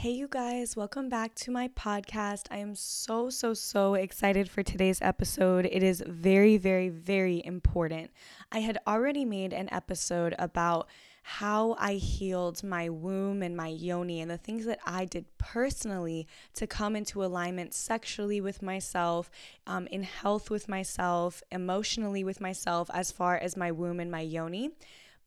Hey, you guys, welcome back to my podcast. I am so, so, so excited for today's episode. It is very, very, very important. I had already made an episode about how I healed my womb and my yoni and the things that I did personally to come into alignment sexually with myself, um, in health with myself, emotionally with myself, as far as my womb and my yoni.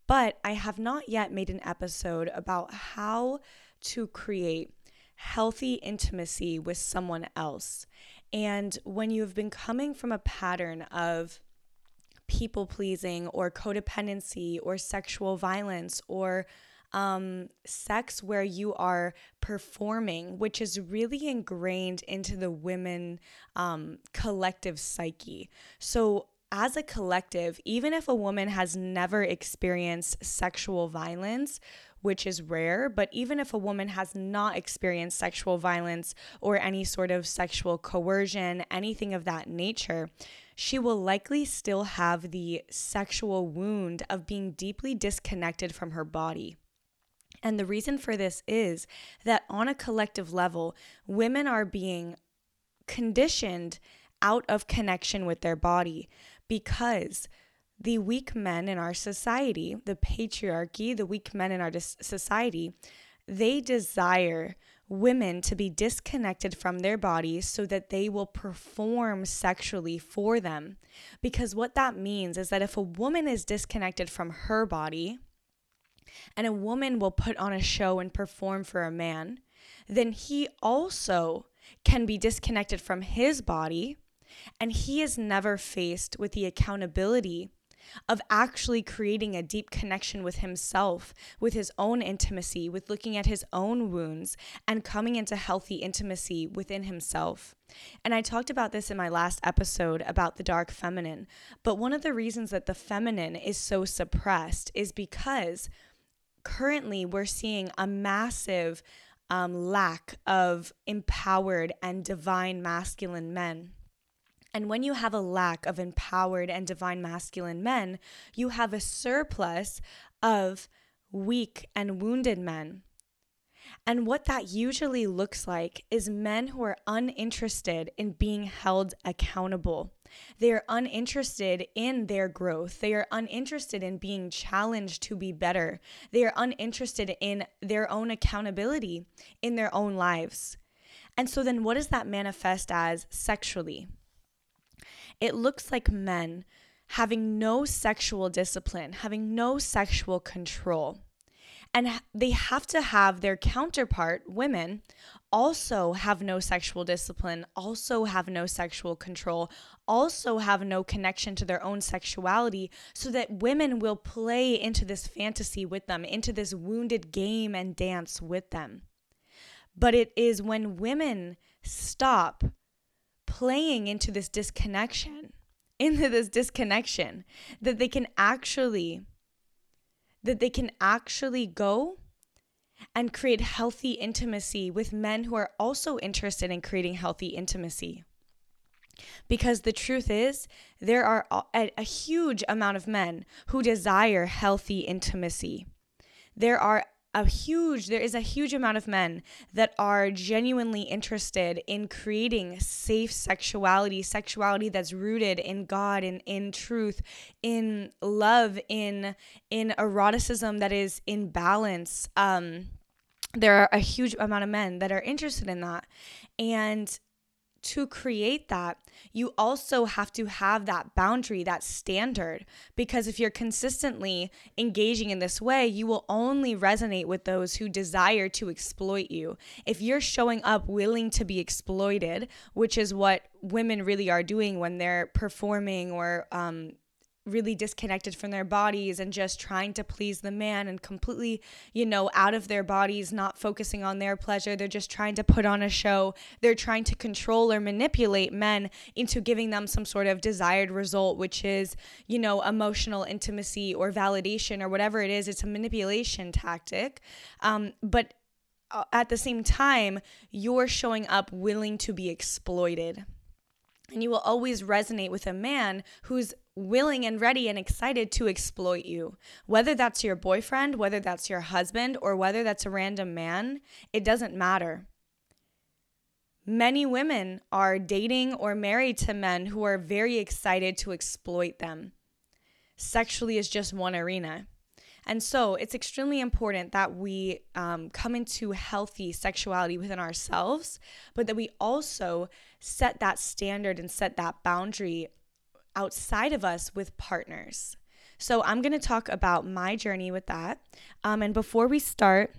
But I have not yet made an episode about how to create healthy intimacy with someone else. And when you've been coming from a pattern of people pleasing or codependency or sexual violence or um, sex where you are performing, which is really ingrained into the women um, collective psyche. So, as a collective, even if a woman has never experienced sexual violence, which is rare, but even if a woman has not experienced sexual violence or any sort of sexual coercion, anything of that nature, she will likely still have the sexual wound of being deeply disconnected from her body. And the reason for this is that on a collective level, women are being conditioned out of connection with their body because the weak men in our society, the patriarchy, the weak men in our society, they desire women to be disconnected from their bodies so that they will perform sexually for them. Because what that means is that if a woman is disconnected from her body, and a woman will put on a show and perform for a man, then he also can be disconnected from his body and he is never faced with the accountability of actually creating a deep connection with himself, with his own intimacy, with looking at his own wounds, and coming into healthy intimacy within himself. And I talked about this in my last episode about the dark feminine. But one of the reasons that the feminine is so suppressed is because currently we're seeing a massive um, lack of empowered and divine masculine men. And when you have a lack of empowered and divine masculine men, you have a surplus of weak and wounded men. And what that usually looks like is men who are uninterested in being held accountable. They are uninterested in their growth. They are uninterested in being challenged to be better. They are uninterested in their own accountability in their own lives. And so, then what does that manifest as sexually? It looks like men having no sexual discipline, having no sexual control. And they have to have their counterpart, women, also have no sexual discipline, also have no sexual control, also have no connection to their own sexuality, so that women will play into this fantasy with them, into this wounded game and dance with them. But it is when women stop playing into this disconnection, into this disconnection, that they can actually, that they can actually go and create healthy intimacy with men who are also interested in creating healthy intimacy. Because the truth is, there are a, a, huge amount of men who desire healthy intimacy. There are a huge there is a huge amount of men that are genuinely interested in creating safe sexuality sexuality that's rooted in god and in truth in love in in eroticism that is in balance. Um there are a huge amount of men that are interested in that. And to create that, you also have to have that boundary, that standard. Because if you're consistently engaging in this way, you will only resonate with those who desire to exploit you. If you're showing up willing to be exploited, which is what women really are doing when they're performing or um, really disconnected from their bodies and just trying to please the man and completely, you know, out of their bodies, not focusing on their pleasure. They're just trying to put on a show. They're trying to control or manipulate men into giving them some sort of desired result, which is, you know, emotional intimacy or validation or whatever it is. It's a manipulation tactic. Um, but uh, at the same time, you're showing up willing to be exploited. And you will always resonate with a man who's willing and ready and excited to exploit you. Whether that's your boyfriend, whether that's your husband, or whether that's a random man, it doesn't matter. Many women are dating or married to men who are very excited to exploit them. Sexually is just one arena. And so it's extremely important that we um, come into healthy sexuality within ourselves, but that we also set that standard and set that boundary outside of us with partners. So I'm going to talk about my journey with that. Um, and before we start,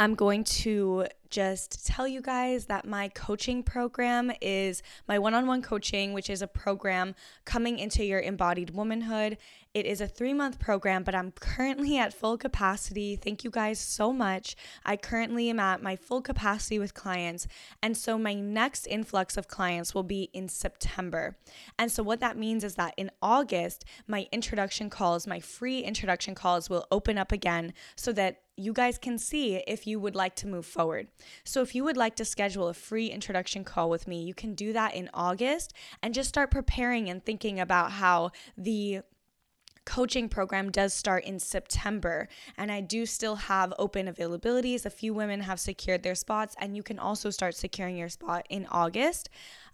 I'm going to just tell you guys that my coaching program is my one on one coaching, which is a program coming into your embodied womanhood. It is a three month program, but I'm currently at full capacity. Thank you guys so much. I currently am at my full capacity with clients. And so my next influx of clients will be in September. And so what that means is that in August, my introduction calls, my free introduction calls will open up again so that you guys can see if you would like to move forward. So, if you would like to schedule a free introduction call with me, you can do that in August and just start preparing and thinking about how the coaching program does start in September, and I do still have open availabilities. A few women have secured their spots, and you can also start securing your spot in August.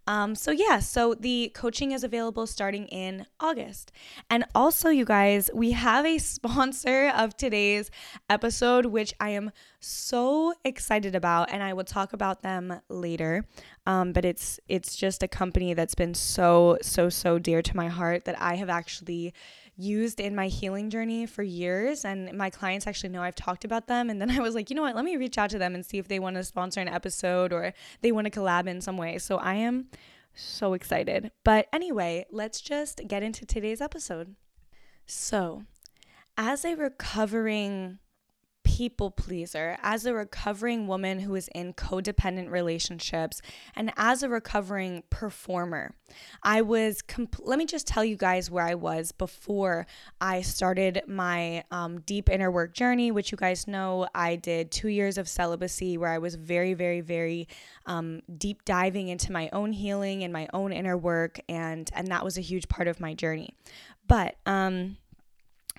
Um, so, yeah, so the coaching is available starting in August. And also, you guys, we have a sponsor of today's episode, which I am so excited about, and I will talk about them later. Um, but it's it's just a company that's been so so so dear to my heart that I have actually used in my healing journey for years and my clients actually know I've talked about them and then I was like, you know what, let me reach out to them and see if they want to sponsor an episode or they want to collab in some way. So I am so excited. But anyway, let's just get into today's episode. So, as a recovering people pleaser, as a recovering woman who is in codependent relationships, and as a recovering performer. I was, comp- let me just tell you guys where I was before I started my um, deep inner work journey, which you guys know I did two years of celibacy where I was very, very, very um, deep diving into my own healing and my own inner work. And, and that was a huge part of my journey. But, um,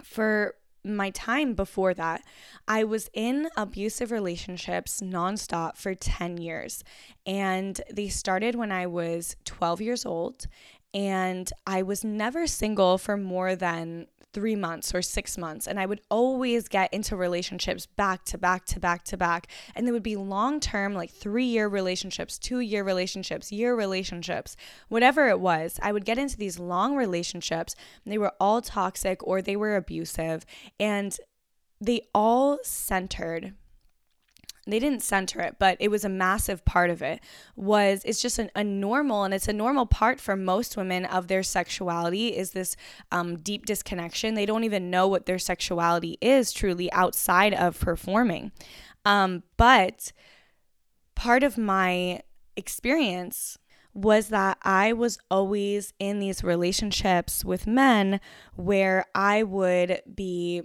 for my time before that, I was in abusive relationships nonstop for 10 years. And they started when I was 12 years old. And I was never single for more than three months or six months. And I would always get into relationships back to back to back to back. And they would be long term, like three year relationships, two year relationships, year relationships, whatever it was. I would get into these long relationships. they were all toxic or they were abusive. And they all centered they didn't center it but it was a massive part of it was it's just an, a normal and it's a normal part for most women of their sexuality is this um, deep disconnection. They don't even know what their sexuality is truly outside of performing. Um, but part of my experience was that I was always in these relationships with men where I would be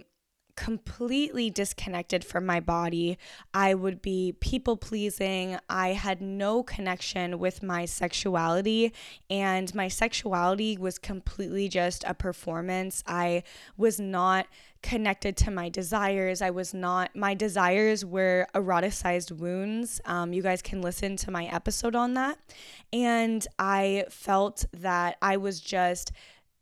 completely disconnected from my body. I would be people pleasing. I had no connection with my sexuality, and my sexuality was completely just a performance. I was not connected to my desires. I was not, my desires were eroticized wounds. Um, you guys can listen to my episode on that. And I felt that I was just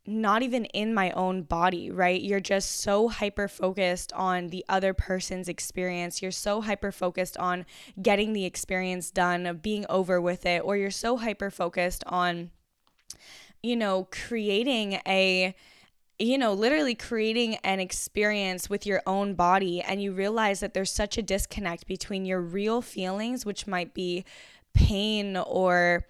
not even in my own body, right? You're just so hyper focused on the other person's experience. You're so hyper focused on getting the experience done, being over with it, or you're so hyper focused on, you know, creating a you know, literally creating an experience with your own body, and you realize that there's such a disconnect between your real feelings, which might be pain or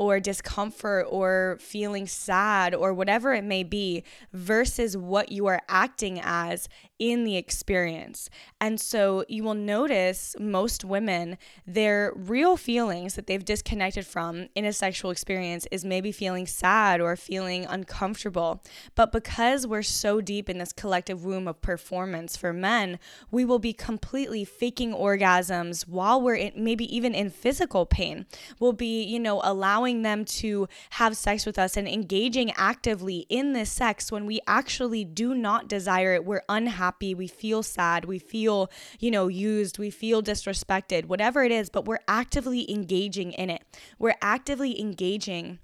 or discomfort or feeling sad or whatever it may be versus what you are acting as in the experience. And so you will notice most women, their real feelings that they've disconnected from in a sexual experience is maybe feeling sad or feeling uncomfortable. But because we're so deep in this collective womb of performance for men, we will be completely faking orgasms while we're in, maybe even in physical pain. We'll be, you know, allowing them to have sex with us and engaging actively in this sex when we actually do not desire it. We're unhappy. We feel sad. We feel, you know, used. We feel disrespected, whatever it is, but we're actively engaging in it. We're actively engaging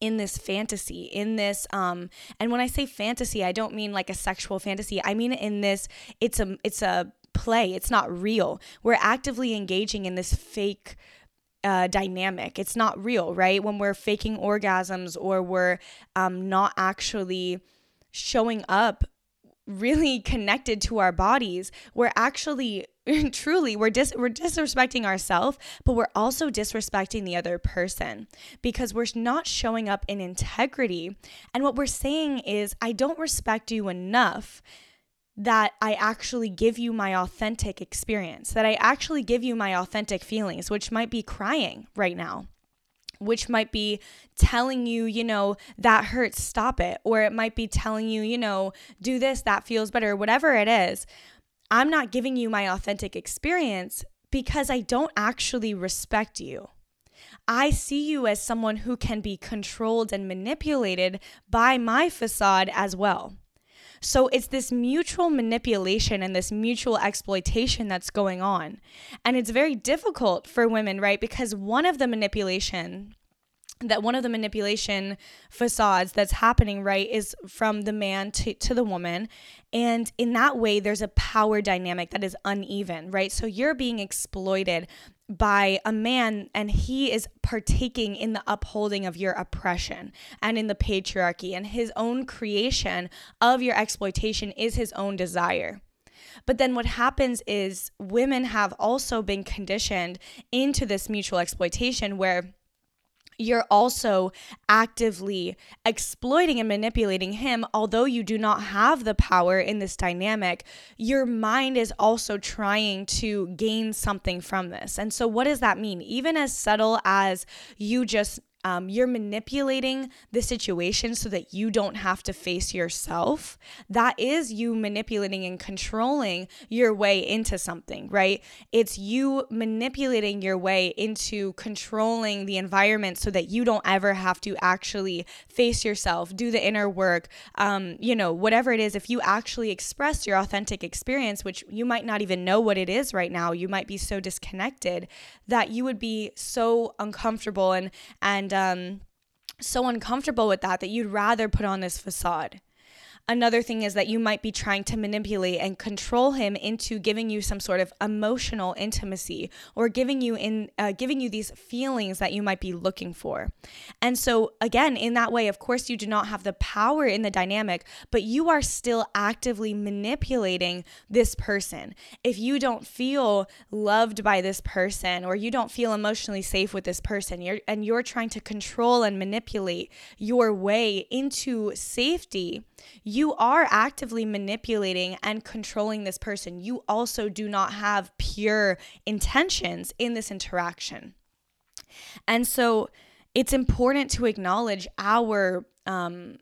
in this fantasy in this um and when i say fantasy i don't mean like a sexual fantasy i mean in this it's a it's a play it's not real we're actively engaging in this fake uh, dynamic. It's not real, right? When we're faking orgasms or we're um, not actually showing up really connected to our bodies, we're actually truly we're dis- we're disrespecting ourselves, but we're also disrespecting the other person because we're not showing up in integrity. And what we're saying is, I don't respect you enough that I actually give you my authentic experience, that I actually give you my authentic feelings, which might be crying right now, which might be telling you, you know, that hurts, stop it. Or it might be telling you, you know, do this, that feels better, whatever it is. I'm not giving you my authentic experience because I don't actually respect you. I see you as someone who can be controlled and manipulated by my facade as well. So it's this mutual manipulation and this mutual exploitation that's going on. And it's very difficult for women, right? Because one of the manipulation that one of the manipulation facades that's happening right is from the man to, to the woman. And in that way there's a power dynamic that is uneven right? So you're being exploited by a man and he is partaking in the upholding of your oppression and in the patriarchy. And his own creation of your exploitation is his own desire. But then what happens is women have also been conditioned into this mutual exploitation where you're also actively exploiting and manipulating him. Although you do not have the power in this dynamic, your mind is also trying to gain something from this. And so, what does that mean? Even as subtle as you just um, you're manipulating the situation so that you don't have to face yourself. That is you manipulating and controlling your way into something, right? It's you manipulating your way into controlling the environment so that you don't ever have to actually face yourself, do the inner work, um, you know, whatever it is. If you actually express your authentic experience, which you might not even know what it is right now, you might be so disconnected that you would be so uncomfortable and and and um, so uncomfortable with that that you'd rather put on this facade. Another thing is that you might be trying to manipulate and control him into giving you some sort of emotional intimacy or giving you in uh, giving you these feelings that you might be looking for. And so again, in that way, of course, you do not have the power in the dynamic, but you are still actively manipulating this person. If you don't feel loved by this person or you don't feel emotionally safe with this person, you're and you're trying to control and manipulate your way into safety, you you are actively manipulating and controlling this person. You also do not have pure intentions in this interaction. And so it's important to acknowledge our um,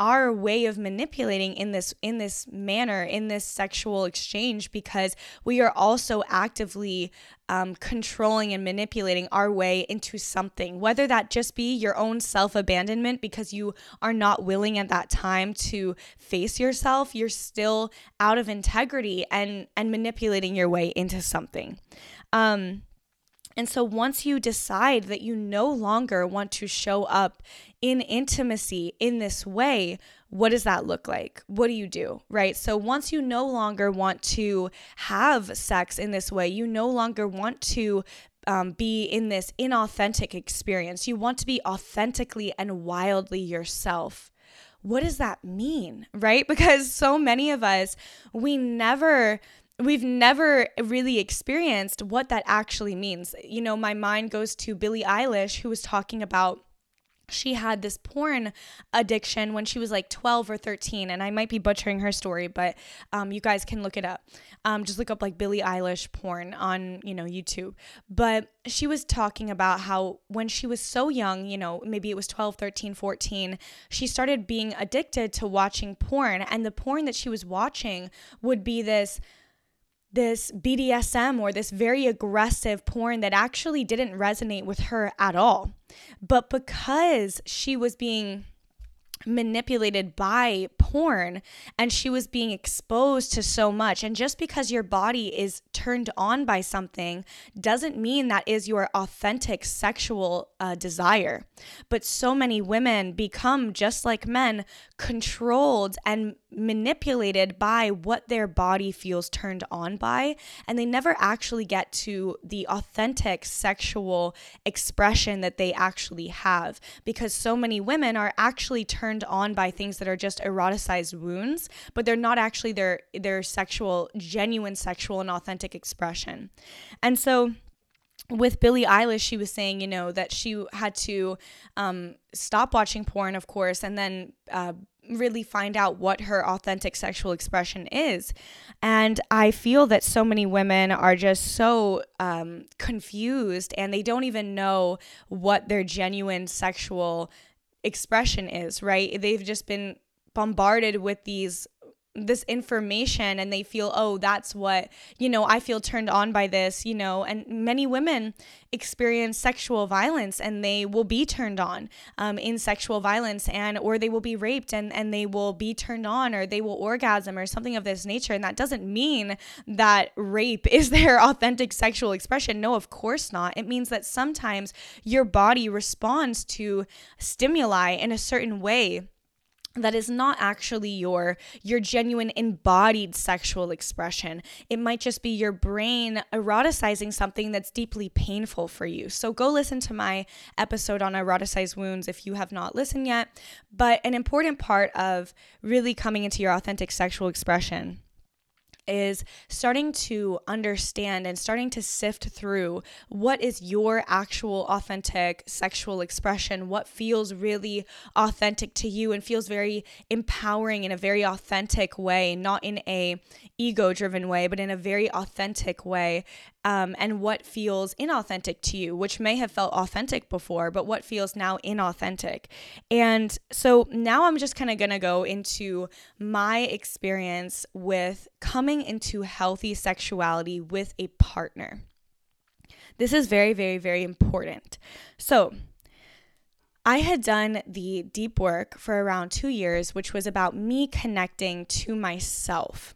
our way of manipulating in this in this manner in this sexual exchange because we are also actively um, controlling and manipulating our way into something whether that just be your own self-abandonment because you are not willing at that time to face yourself you're still out of integrity and and manipulating your way into something. Um and so once you decide that you no longer want to show up in intimacy in this way, what does that look like? What do you do? Right? So once you no longer want to have sex in this way, you no longer want to um, be in this inauthentic experience. You want to be authentically and wildly yourself. What does that mean? Right? Because so many of us, we never we've never really experienced what that actually means. You know, my mind goes to Billie Eilish, who was talking about she had this porn addiction when she was like 12 or 13 and i might be butchering her story but um, you guys can look it up um, just look up like billie eilish porn on you know youtube but she was talking about how when she was so young you know maybe it was 12 13 14 she started being addicted to watching porn and the porn that she was watching would be this this BDSM or this very aggressive porn that actually didn't resonate with her at all. But because she was being manipulated by porn and she was being exposed to so much. And just because your body is turned on by something doesn't mean that is your authentic sexual uh, desire. But so many women become, just like men, controlled and manipulated by what their body feels turned on by, and they never actually get to the authentic sexual expression that they actually have because so many women are actually turned on by things that are just eroticized wounds, but they're not actually their their sexual genuine sexual and authentic expression. And so with Billie Eilish, she was saying, you know, that she had to um, stop watching porn, of course, and then uh, really find out what her authentic sexual expression is. And I feel that so many women are just so um, confused and they don't even know what their genuine sexual expression is, right? They've just been bombarded with these this information and they feel oh that's what you know i feel turned on by this you know and many women experience sexual violence and they will be turned on um, in sexual violence and or they will be raped and and they will be turned on or they will orgasm or something of this nature. And that doesn't mean that rape is their authentic sexual expression. No of course not. It means that sometimes your body responds to stimuli in a certain way that is not actually your your genuine embodied sexual expression. It might just be your brain eroticizing something that's deeply painful for you. So go listen to my episode on eroticized wounds if you have not listened yet. But an important part of really coming into your authentic sexual expression is starting to understand and starting to sift through what is your actual authentic sexual expression, what feels really authentic to you and feels very empowering in a very authentic way, not in a ego driven way, but in a very authentic way um, and what feels inauthentic to you, which may have felt authentic before, but what feels now inauthentic. And so now I'm just kind of going to go into my experience with coming into healthy sexuality with a partner. This is very, very, very important. So, I had done the deep work for around two years, which was about me connecting to myself.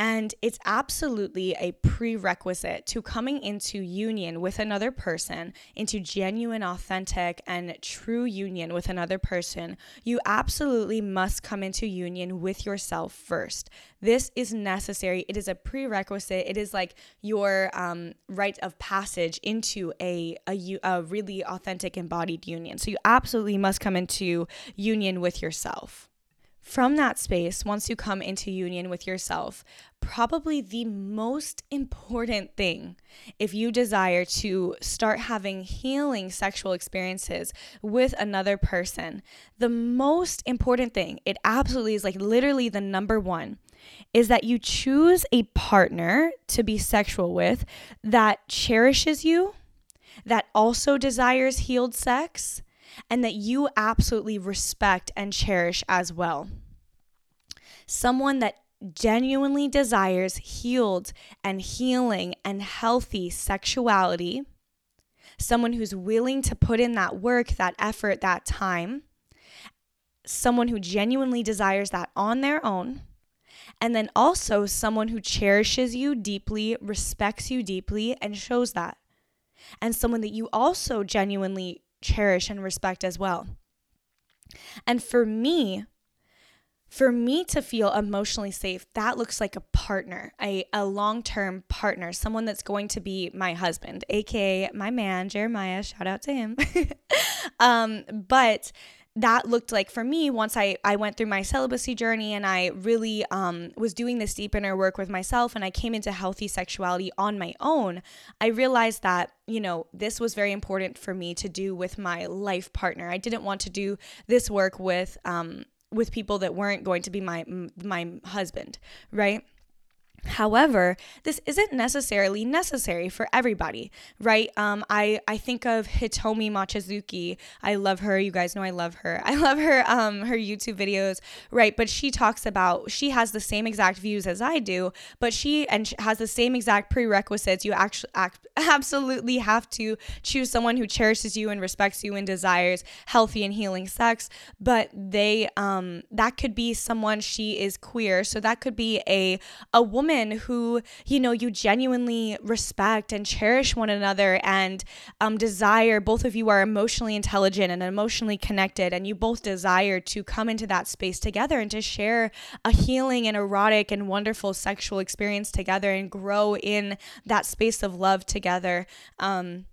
And it's absolutely a prerequisite to coming into union with another person, into genuine, authentic, and true union with another person. You absolutely must come into union with yourself first. This is necessary. It is a prerequisite. It is like your um, rite of passage into a, a, a really authentic, embodied union. So you absolutely must come into union with yourself. From that space, once you come into union with yourself, probably the most important thing if you desire to start having healing sexual experiences with another person, the most important thing, it absolutely is like literally the number one, is that you choose a partner to be sexual with that cherishes you, that also desires healed sex and that you absolutely respect and cherish as well. Someone that genuinely desires healed and healing and healthy sexuality, someone who's willing to put in that work, that effort, that time, someone who genuinely desires that on their own. And then also someone who cherishes you deeply, respects you deeply, and shows that. And someone that you also genuinely cherish and respect as well. And for me, for me to feel emotionally safe, that looks like a partner, a, a long term partner, someone that's going to be my husband, aka my man, Jeremiah. Shout out to him. um, but that looked like for me once I, I went through my celibacy journey and I really um, was doing this deep inner work with myself and I came into healthy sexuality on my own, I realized that, you know, this was very important for me to do with my life partner. I didn't want to do this work with um, with people that weren't going to be my my husband, right? However, this isn't necessarily necessary for everybody, right? Um, I, I think of Hitomi Mochizuki. I love her. You guys know I love her. I love her um, her YouTube videos, right? But she talks about she has the same exact views as I do, but she and she has the same exact prerequisites. You actually act, absolutely have to choose someone who cherishes you and respects you and desires healthy and healing sex. But they um, that could be someone she is queer, so that could be a a woman woman who, you know, you genuinely respect and cherish one another and um, desire, both of you are emotionally intelligent and emotionally connected, and you both desire to come into that space together and to share a healing and erotic and wonderful sexual experience together and grow in that space of love together. Um,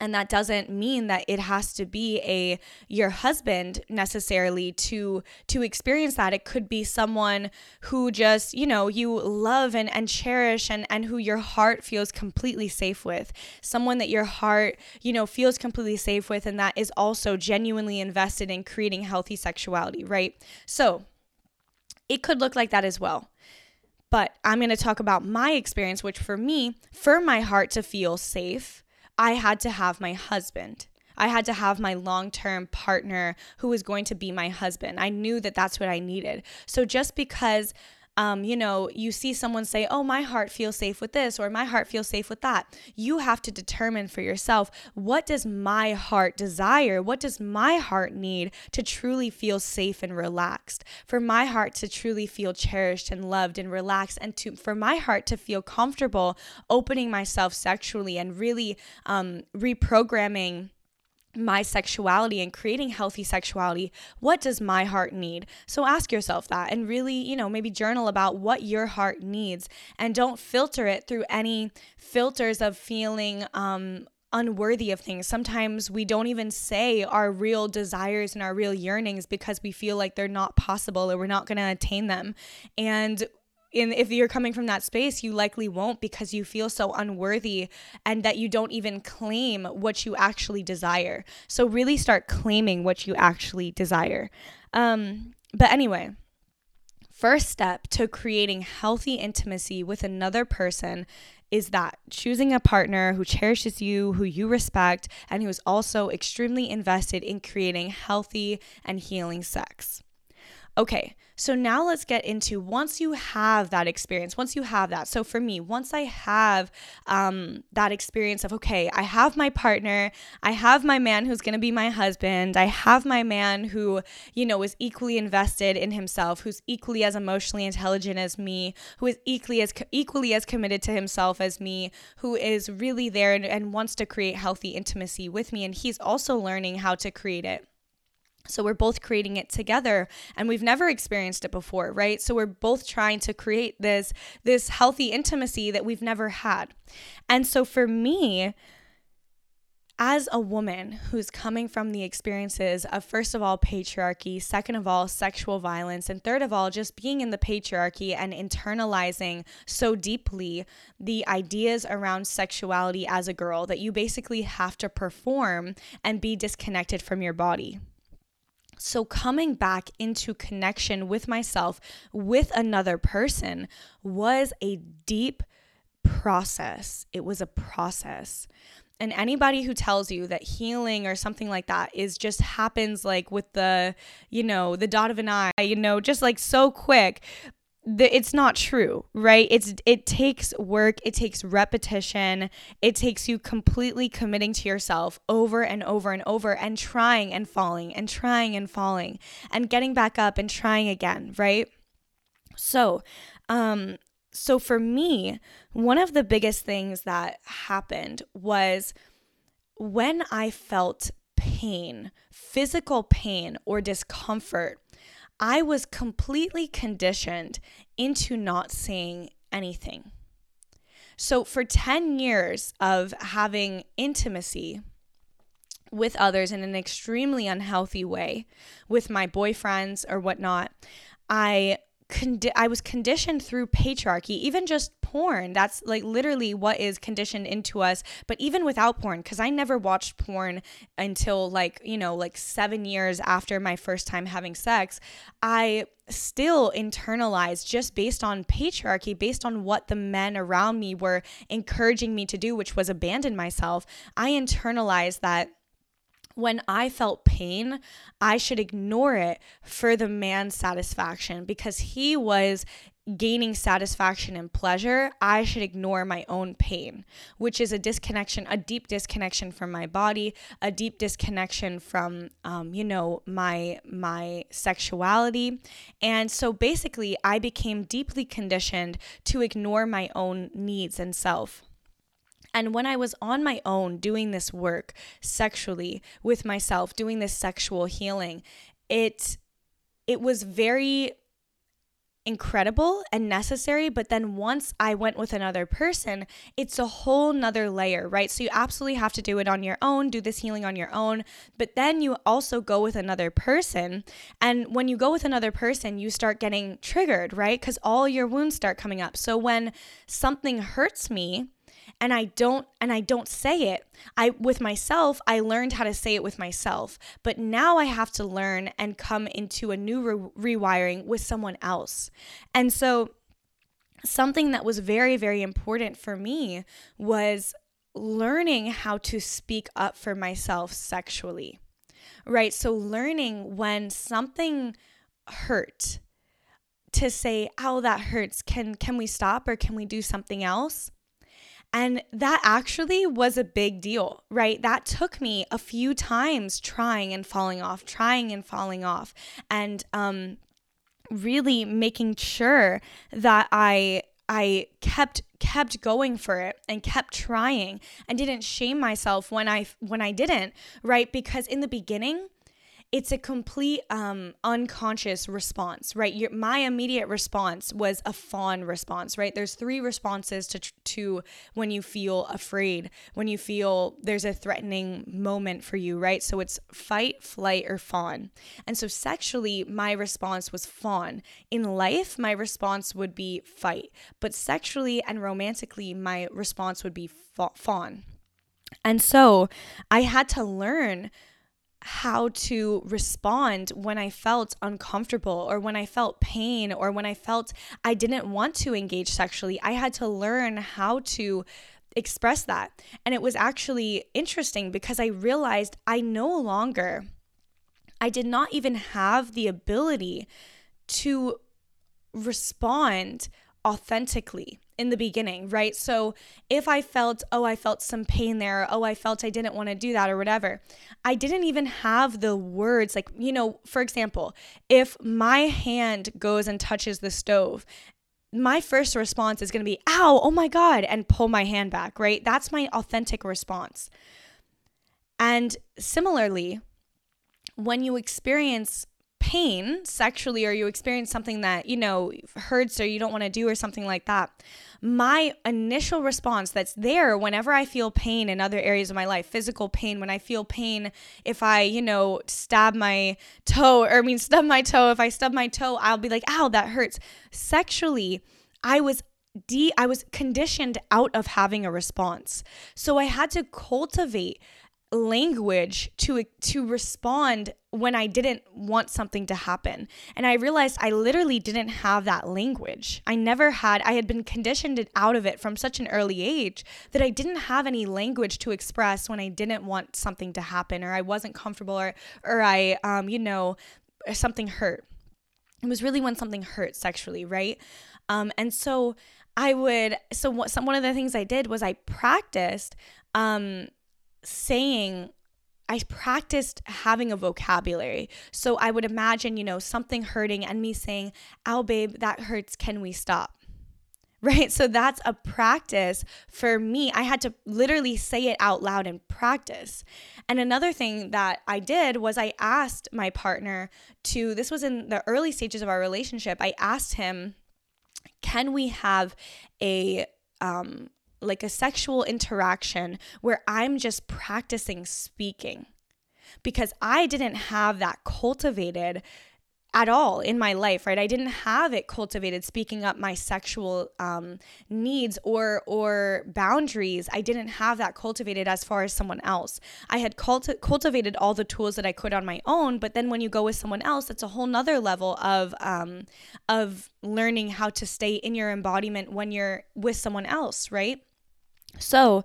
and that doesn't mean that it has to be a your husband necessarily to to experience that. It could be someone who just you know you love and, and cherish and and who your heart feels completely safe with. Someone that your heart you know feels completely safe with and that is also genuinely invested in creating healthy sexuality right? So it could look like that as well. But i'm going to talk about my experience which for me for my heart to feel safe I had to have my husband. I had to have my long term partner who was going to be my husband. I knew that that's what I needed. So just because um, you know, you see someone say, Oh, my heart feels safe with this, or my heart feels safe with that. You have to determine for yourself what does my heart desire? What does my heart need to truly feel safe and relaxed? For my heart to truly feel cherished and loved and relaxed, and to for my heart to feel comfortable opening myself sexually and really um, reprogramming my sexuality and creating healthy sexuality, what does my heart need? So ask yourself that and really, you know, maybe journal about what your heart needs and don't filter it through any filters of feeling um unworthy of things. Sometimes we don't even say our real desires and our real yearnings because we feel like they're not possible or we're not going to attain them. And in if you're coming from that space you likely won't because you feel so unworthy and that you don't even claim what you actually desire so really start claiming what you actually desire um, but anyway first step to creating healthy intimacy with another person is that choosing a partner who cherishes you, who you respect, and who is also extremely invested in creating healthy and healing sex. Okay, so now let's get into once you have that experience, once you have that. So for me, once I have um, that experience of, okay, I have my partner, I have my man who's to be my husband, I have my man who, you know, is equally invested in himself, who's equally as emotionally intelligent as me, who is equally as equally as committed to himself as me, who is really there and, and wants to create healthy intimacy with me, and he's also learning how to create it. So we're both creating it together and we've never experienced it before, right? So we're both trying to create this this healthy intimacy that we've never had. And so for me, as a woman who's coming from the experiences of first of all patriarchy, second of all sexual violence, and third of all just being in the patriarchy and internalizing so deeply the ideas around sexuality as a girl that you basically have to perform and be disconnected from your body. So, coming back into connection with myself, with another person, was a deep process. It was a process. And anybody who tells you that healing or something like that is just happens like with the, you know, the dot of an eye, you know, just like so quick, the, it's not true, right? It's it takes work, it takes repetition, it takes you completely committing to yourself over and over and over and trying and falling and trying and falling and getting back up and trying again, right? So, um so for me, one of the biggest things that happened was when I felt pain, physical pain or discomfort I was completely conditioned into not saying anything. So, for 10 years of having intimacy with others in an extremely unhealthy way with my boyfriends or whatnot. I condi- I was conditioned through patriarchy, even just porn. That's like literally what is conditioned into us. But even without porn, because I never watched porn until like, you know, like seven years after my first time having sex, I still internalized just based on patriarchy, based on what the men around me were encouraging me to do, which was abandon myself. I internalized that when I felt pain, I should ignore it for the man's satisfaction because he was gaining satisfaction and pleasure, I should ignore my own pain, which is a disconnection, a deep disconnection from my body, a deep disconnection from, um, you know, my my sexuality, and so basically, I became deeply conditioned to ignore my own needs and self. And when I was on my own doing this work sexually with myself, doing this sexual healing, it it was very incredible and necessary but then once i went with another person it's a whole nother layer right? So you absolutely have to do it on your own do this healing on your own but then you also go with another person. And when you go with another person you start getting triggered right? Because all your wounds start coming up. So when something hurts me and I don't and I don't say it. I with myself, I learned how to say it with myself. But now I have to learn and come into a new re- rewiring with someone else. And so something that was very very important for me was learning how to speak up for myself sexually. Right? So learning when something hurt to say, "Oh, that hurts. Can can we stop or can we do something else?" And that actually was a big deal, right? That took me a few times trying and falling off, trying and falling off, and um, really making sure that I I kept kept going for it and kept trying and didn't shame myself when I when I didn't, right? Because in the beginning, it's a complete um, unconscious response, right? Your, my immediate response was a fawn response, right? There's three responses to to when you feel afraid, when you feel there's a threatening moment for you, right? So it's fight, flight, or fawn. And so sexually, my response was fawn. In life, my response would be fight, but sexually and romantically, my response would be fa- fawn. And so I had to learn how to respond when I felt uncomfortable or when I felt pain or when I felt I didn't want to engage sexually. I had to learn how to express that. And it was actually interesting because I realized I no longer, I did not even have the ability to respond authentically in the beginning, right? So if I felt, oh, I felt some pain there, oh, I felt I didn't want to do that or whatever, I didn't even have the words. Like, you know, for example, if my hand goes and touches the stove, my first response is going to be, ow, oh my God, and pull my hand back, right? That's my authentic response. And similarly, when you experience pain sexually or you experience something that, you know, hurts or you don't want to do or something like that, my initial response that's there whenever I feel pain in other areas of my life, physical pain, when I feel pain, if I, you know, stab my toe or I mean, stub my toe, if I stub my toe, I'll be like, ow, that hurts. Sexually, I was de I was conditioned out of having a response. So I had to cultivate language to to respond when I didn't want something to happen. And I realized I literally didn't have that language. I never had I had been conditioned out of it from such an early age that I didn't have any language to express when I didn't want something to happen or I wasn't comfortable or or I um you know something hurt. It was really when something hurt sexually, right? Um and so I would so some one of the things I did was I practiced um saying I practiced having a vocabulary. So I would imagine, you know, something hurting and me saying, Ow, babe, that hurts. Can we stop? Right. So that's a practice for me. I had to literally say it out loud and practice. And another thing that I did was I asked my partner to, this was in the early stages of our relationship, I asked him, Can we have a, um, like a sexual interaction where I'm just practicing speaking. because I didn't have that cultivated at all in my life right? I didn't have it cultivated speaking up my sexual um, needs or or boundaries. I didn't have that cultivated as far as someone else. I had culti- cultivated all the tools that i could on my own but then when you go with someone else it's a whole nother level of um, of learning how to stay in your embodiment when you're with someone else right so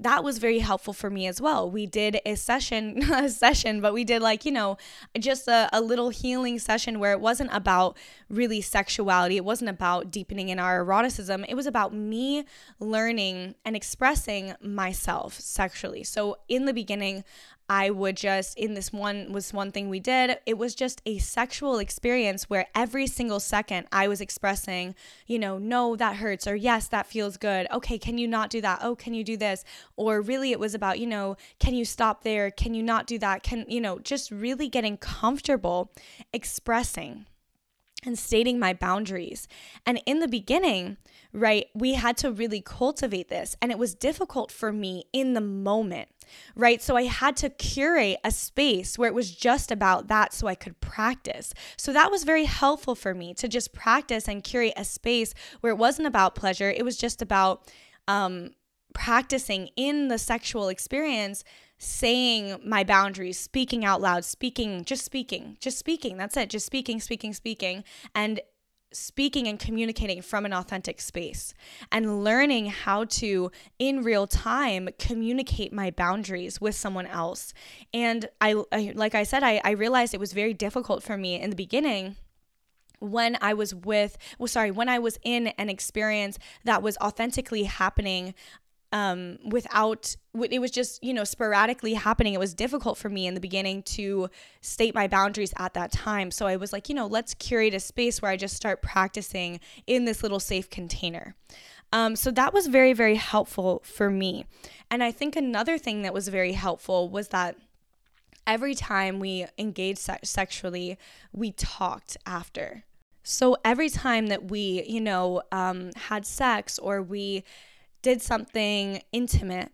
that was very helpful for me as well. We did a session, a session, but we did like, you know, just a, a little healing session where it wasn't about really sexuality. It wasn't about deepening in our eroticism. It was about me learning and expressing myself sexually. So in the beginning, I would just in this one was one thing we did. It was just a sexual experience where every single second I was expressing, you know, no, that hurts, or yes, that feels good. Okay, can you not do that? Oh, can you do this? Or really, it was about, you know, can you stop there? Can you not do that? Can, you know, just really getting comfortable expressing and stating my boundaries. And in the beginning, right, we had to really cultivate this. And it was difficult for me in the moment, right? So I had to curate a space where it was just about that so I could practice. So that was very helpful for me to just practice and curate a space where it wasn't about pleasure, it was just about, um, practicing in the sexual experience saying my boundaries, speaking out loud, speaking, just speaking, just speaking. That's it. Just speaking, speaking, speaking. And speaking and communicating from an authentic space and learning how to in real time communicate my boundaries with someone else and i, I like i said I, I realized it was very difficult for me in the beginning when I was with, well, sorry, when I was in an experience that was authentically happening um, without it was just you know sporadically happening. It was difficult for me in the beginning to state my boundaries at that time. So i was like you know let's curate a space where i just start practicing in this little safe container. Um, so that was very very helpful for me. And i think another thing that was very helpful was that every time we engaged se- sexually we talked after. So every time that we you know um, had sex or we did something intimate,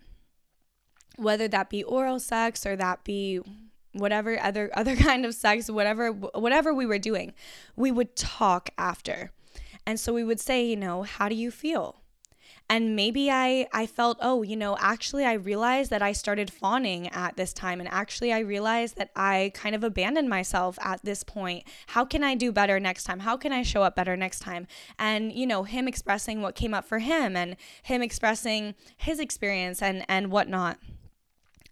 whether that be oral sex or that be whatever other other kind of sex, whatever whatever we were doing, we would talk after. And so we would say, you know, how do you feel? And maybe I I felt oh you know actually I realized that I started fawning at this time. And actually I realized that I kind of abandoned myself at this point. How can I do better next time? How can I show up better next time? And you know him expressing what came up for him and him expressing his experience and and whatnot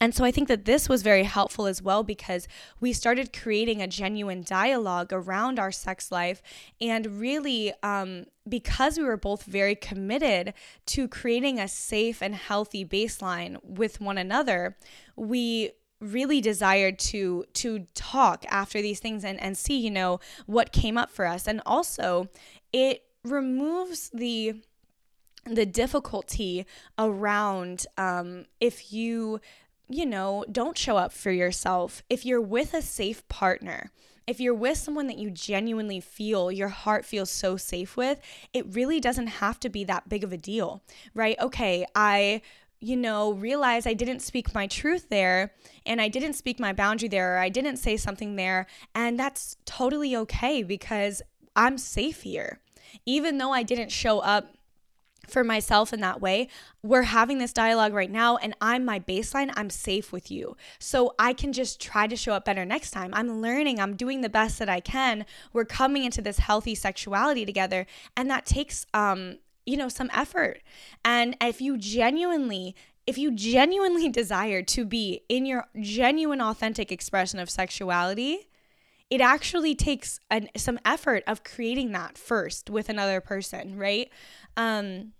and so I think that this was very helpful as well because we started creating a genuine dialogue around our sex life. And really, um, because we were both very committed to creating a safe and healthy baseline with one another, we really desired to to talk after these things and and see you know what came up for us and also it removes the the difficulty around um, if you you know, don't show up for yourself. If you're with a safe partner, if you're with someone that you genuinely feel your heart feels so safe with, it really doesn't have to be that big of a deal, right? Okay, I you know, realize I didn't speak my truth there and I didn't speak my boundary there or I didn't say something there. And that's totally okay because I'm safe here. Even though I didn't show up for myself in that way. We're having this dialogue right now, and I'm my baseline. I'm safe with you. So I can just try to show up better next time. I'm learning, I'm doing the best that I can. We're coming into this healthy sexuality together, and that takes, um, you know, some effort. And if you genuinely if you genuinely desire to be in your genuine authentic expression of sexuality, it actually takes an, some effort of creating that first with another person, right? Um,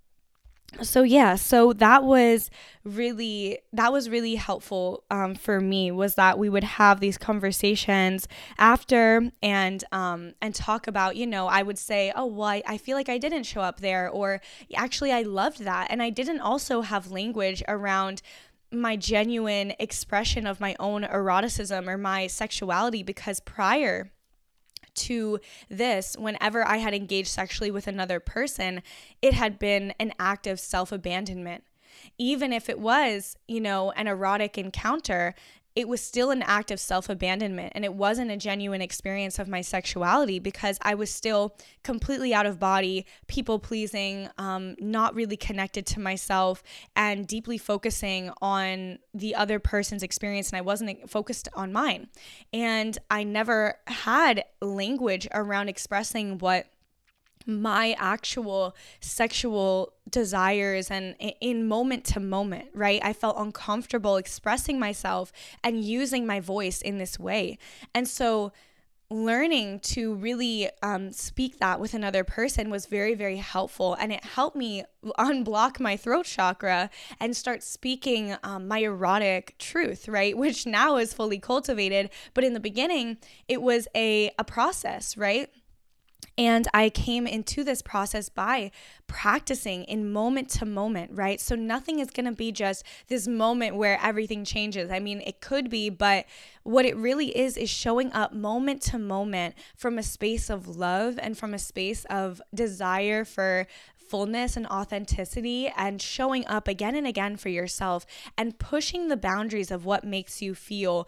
so yeah so that was really that was really helpful um, for me was that we would have these conversations after and um, and talk about you know i would say oh well I, I feel like i didn't show up there or actually i loved that. And i didn't also have language around my genuine expression of my own eroticism or my sexuality because prior to this, whenever I had engaged sexually with another person, it had been an act of self abandonment. Even if it was, you know, an erotic encounter, it was still an act of self abandonment and it wasn't a genuine experience of my sexuality because I was still completely out of body, people pleasing, um, not really connected to myself, and deeply focusing on the other person's experience. And I wasn't focused on mine. And I never had language around expressing what my actual sexual desires and in moment to moment, right? I felt uncomfortable expressing myself and using my voice in this way. And so learning to really um, speak that with another person was very, very helpful. And it helped me unblock my throat chakra and start speaking um, my erotic truth, right? Which now is fully cultivated. But in the beginning, it was a, a process, right? And I came into this process by practicing in moment to moment, right? So nothing is going to be just this moment where everything changes. I mean, it could be, but what it really is is showing up moment to moment from a space of love and from a space of desire for fullness and authenticity and showing up again and again for yourself and pushing the boundaries of what makes you feel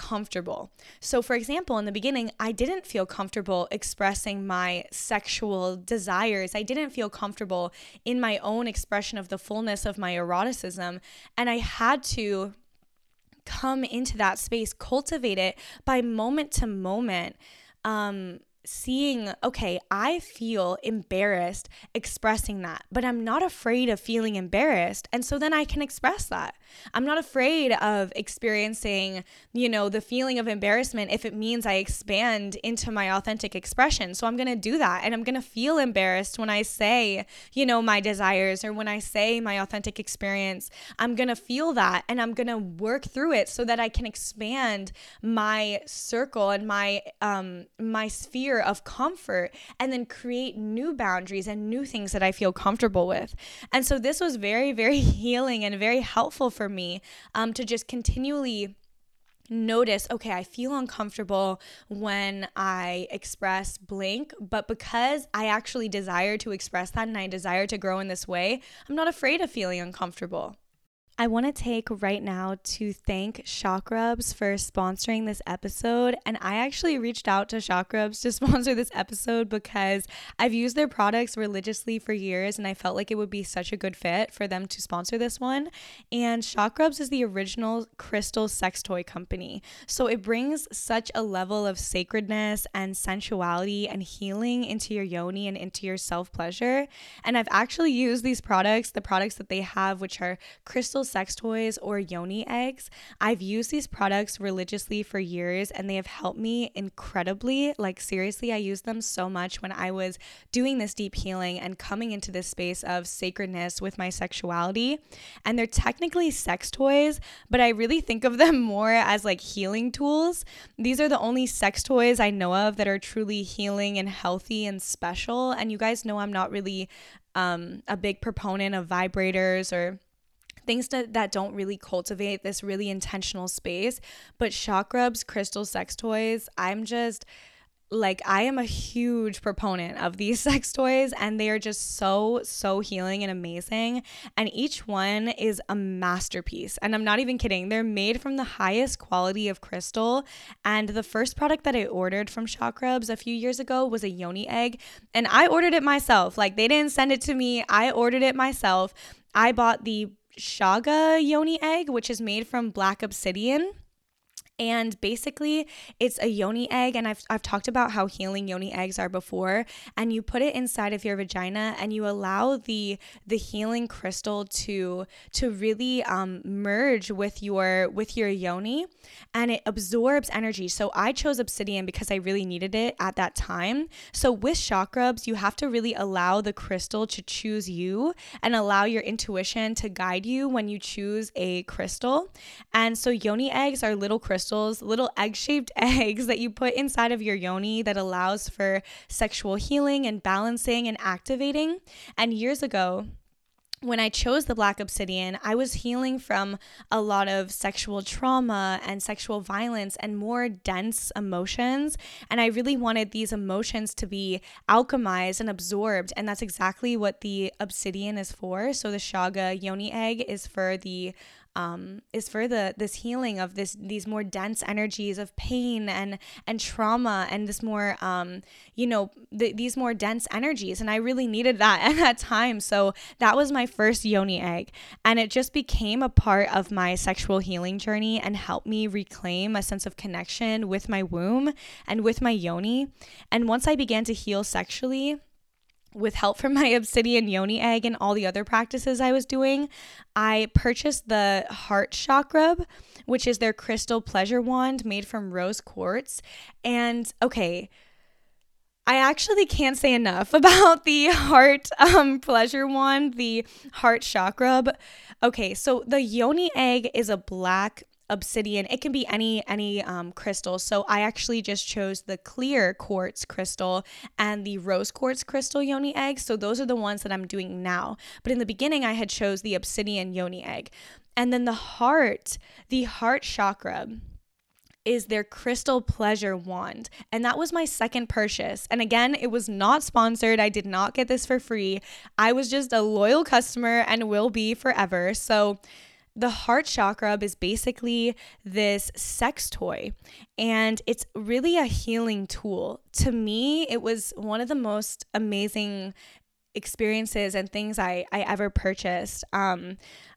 comfortable. So, for example, in the beginning, I didn't feel comfortable expressing my sexual desires. I didn't feel comfortable in my own expression of the fullness of my eroticism. And I had to come into that space, cultivate it by moment to moment. Um, seeing, okay, I feel embarrassed expressing that, but I'm not afraid of feeling embarrassed. And so then I can express that. I'm not afraid of experiencing, you know, the feeling of embarrassment if it means I expand into my authentic expression. So I'm going to do that. And I'm going to feel embarrassed when I say, you know, my desires or when I say my authentic experience. I'm going to feel that and I'm going to work through it so that I can expand my circle and my um my sphere of comfort and then create new boundaries and new things that I feel comfortable with. And so this was very very healing and very helpful for me um, to just continually notice okay i feel uncomfortable when i express blank but because i actually desire to express that and i desire to grow in this way i'm not afraid of feeling uncomfortable I want to take right now to thank Chakrubs for sponsoring this episode. And I actually reached out to Chakrubs to sponsor this episode because I've used their products religiously for years and I felt like it would be such a good fit for them to sponsor this one. And Chakrubs is the original crystal sex toy company. So it brings such a level of sacredness and sensuality and healing into your yoni and into your self pleasure. And I've actually used these products, the products that they have, which are crystal sex toys or yoni eggs. I've used these products religiously for years and they have helped me incredibly. Like, seriously, I used them so much when I was doing this deep healing and coming into this space of sacredness with my sexuality. And they're technically sex toys, but I really think of them more as like healing tools. These are the only sex toys I know of that are truly healing and healthy and special. And you guys know I'm not really um, a big proponent of vibrators or things that, that don't really cultivate this really intentional space. But Chakrubs, crystal sex toys, I'm just like I am a huge proponent of these sex toys and they are just so so healing and amazing. And each one is a masterpiece. And I'm not even kidding. They're made from the highest quality of crystal. And the first product that I ordered from Chakrubs a few years ago was a yoni egg. And I ordered it myself. Like they didn't send it to me. I ordered it myself. I bought the Xaga yoni egg, which is made from black obsidian. And basically, it's a yoni egg. And I've, I've talked about how healing yoni eggs are before. And you put it inside of your vagina and you allow the the healing crystal to to really um, merge with your with your yoni and it absorbs energy. So I chose obsidian because I really needed it at that time. So with Chakrubs, you have to really allow the crystal to choose you and allow your intuition to guide you when you choose a crystal. And so yoni eggs are little crystals crystals, little egg shaped eggs that you put inside of your yoni that allows for sexual healing and balancing and activating. And years ago, when I chose the black obsidian, I was healing from a lot of sexual trauma and sexual violence and more dense emotions. And I really wanted these emotions to be alchemized and absorbed. And that's exactly what the obsidian is for. So the Xaga yoni egg is for the um, is for the this healing of this these more dense energies of pain and and trauma and this more um, you know th- these more dense energies. And I really needed that at that time. So that was my first yoni egg. And it just became a part of my sexual healing journey and helped me reclaim a sense of connection with my womb and with my yoni. And once I began to heal sexually with help from my obsidian yoni egg and all the other practices I was doing, I purchased the heart chakra, which is their crystal pleasure wand made from rose quartz. And okay, I actually can't say enough about the heart um, pleasure wand, the heart chakra. Okay, so the yoni egg is a black obsidian. It can be any any um, crystal. So I actually just chose the clear quartz crystal and the rose quartz crystal yoni egg. So those are the ones that I'm doing now. But in the beginning, I had chose the obsidian yoni egg, and then the heart, the heart chakra is their crystal pleasure wand. And that was my second purchase. And again, it was not sponsored. I did not get this for free. I was just a loyal customer and will be forever. So the heart chakra is basically this sex toy and it's really a healing tool. To me, it was one of the most amazing experiences and things I, I ever purchased. Um,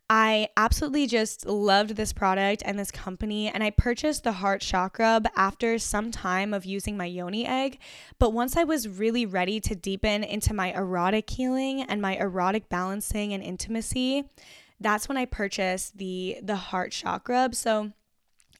I absolutely just loved this product and this company, and I purchased the Heart Chakra after some time of using my yoni egg. But once I was really ready to deepen into my erotic healing and my erotic balancing and intimacy, that's when I purchased the the heart chakra. So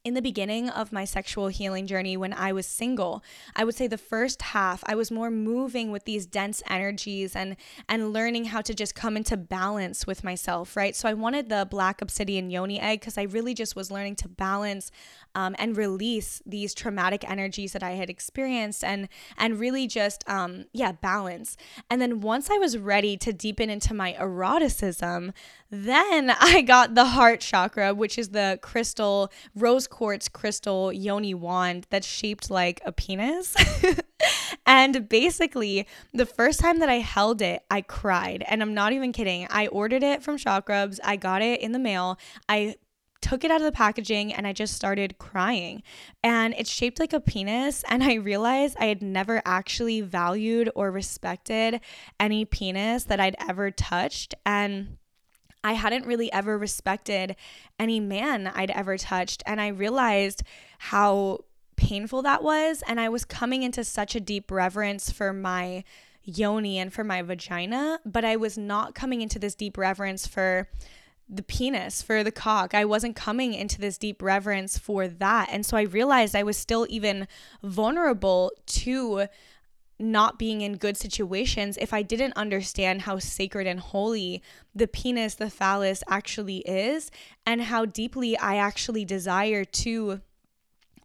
in the beginning of my sexual healing journey when I was single, I would say the first half I was more moving with these dense energies and and learning how to just come into balance with myself, right? So I wanted the black obsidian yoni egg because I really just was learning to balance um, and release these traumatic energies that I had experienced and and really just um, yeah balance. And then once I was ready to deepen into my eroticism, then I got the heart chakra, which is the crystal rose quartz crystal yoni wand that's shaped like a penis. and basically, the first time that I held it, I cried. And I'm not even kidding. I ordered it from Chakrubs. I got it in the mail. I took it out of the packaging and I just started crying. And it's shaped like a penis. And I realized I had never actually valued or respected any penis that I'd ever touched. And I hadn't really ever respected any man I'd ever touched. And I realized how painful that was. And I was coming into such a deep reverence for my yoni and for my vagina, but I was not coming into this deep reverence for the penis, for the cock. I wasn't coming into this deep reverence for that. And so I realized I was still even vulnerable to not being in good situations if I didn't understand how sacred and holy the penis, the phallus actually is, and how deeply I actually desire to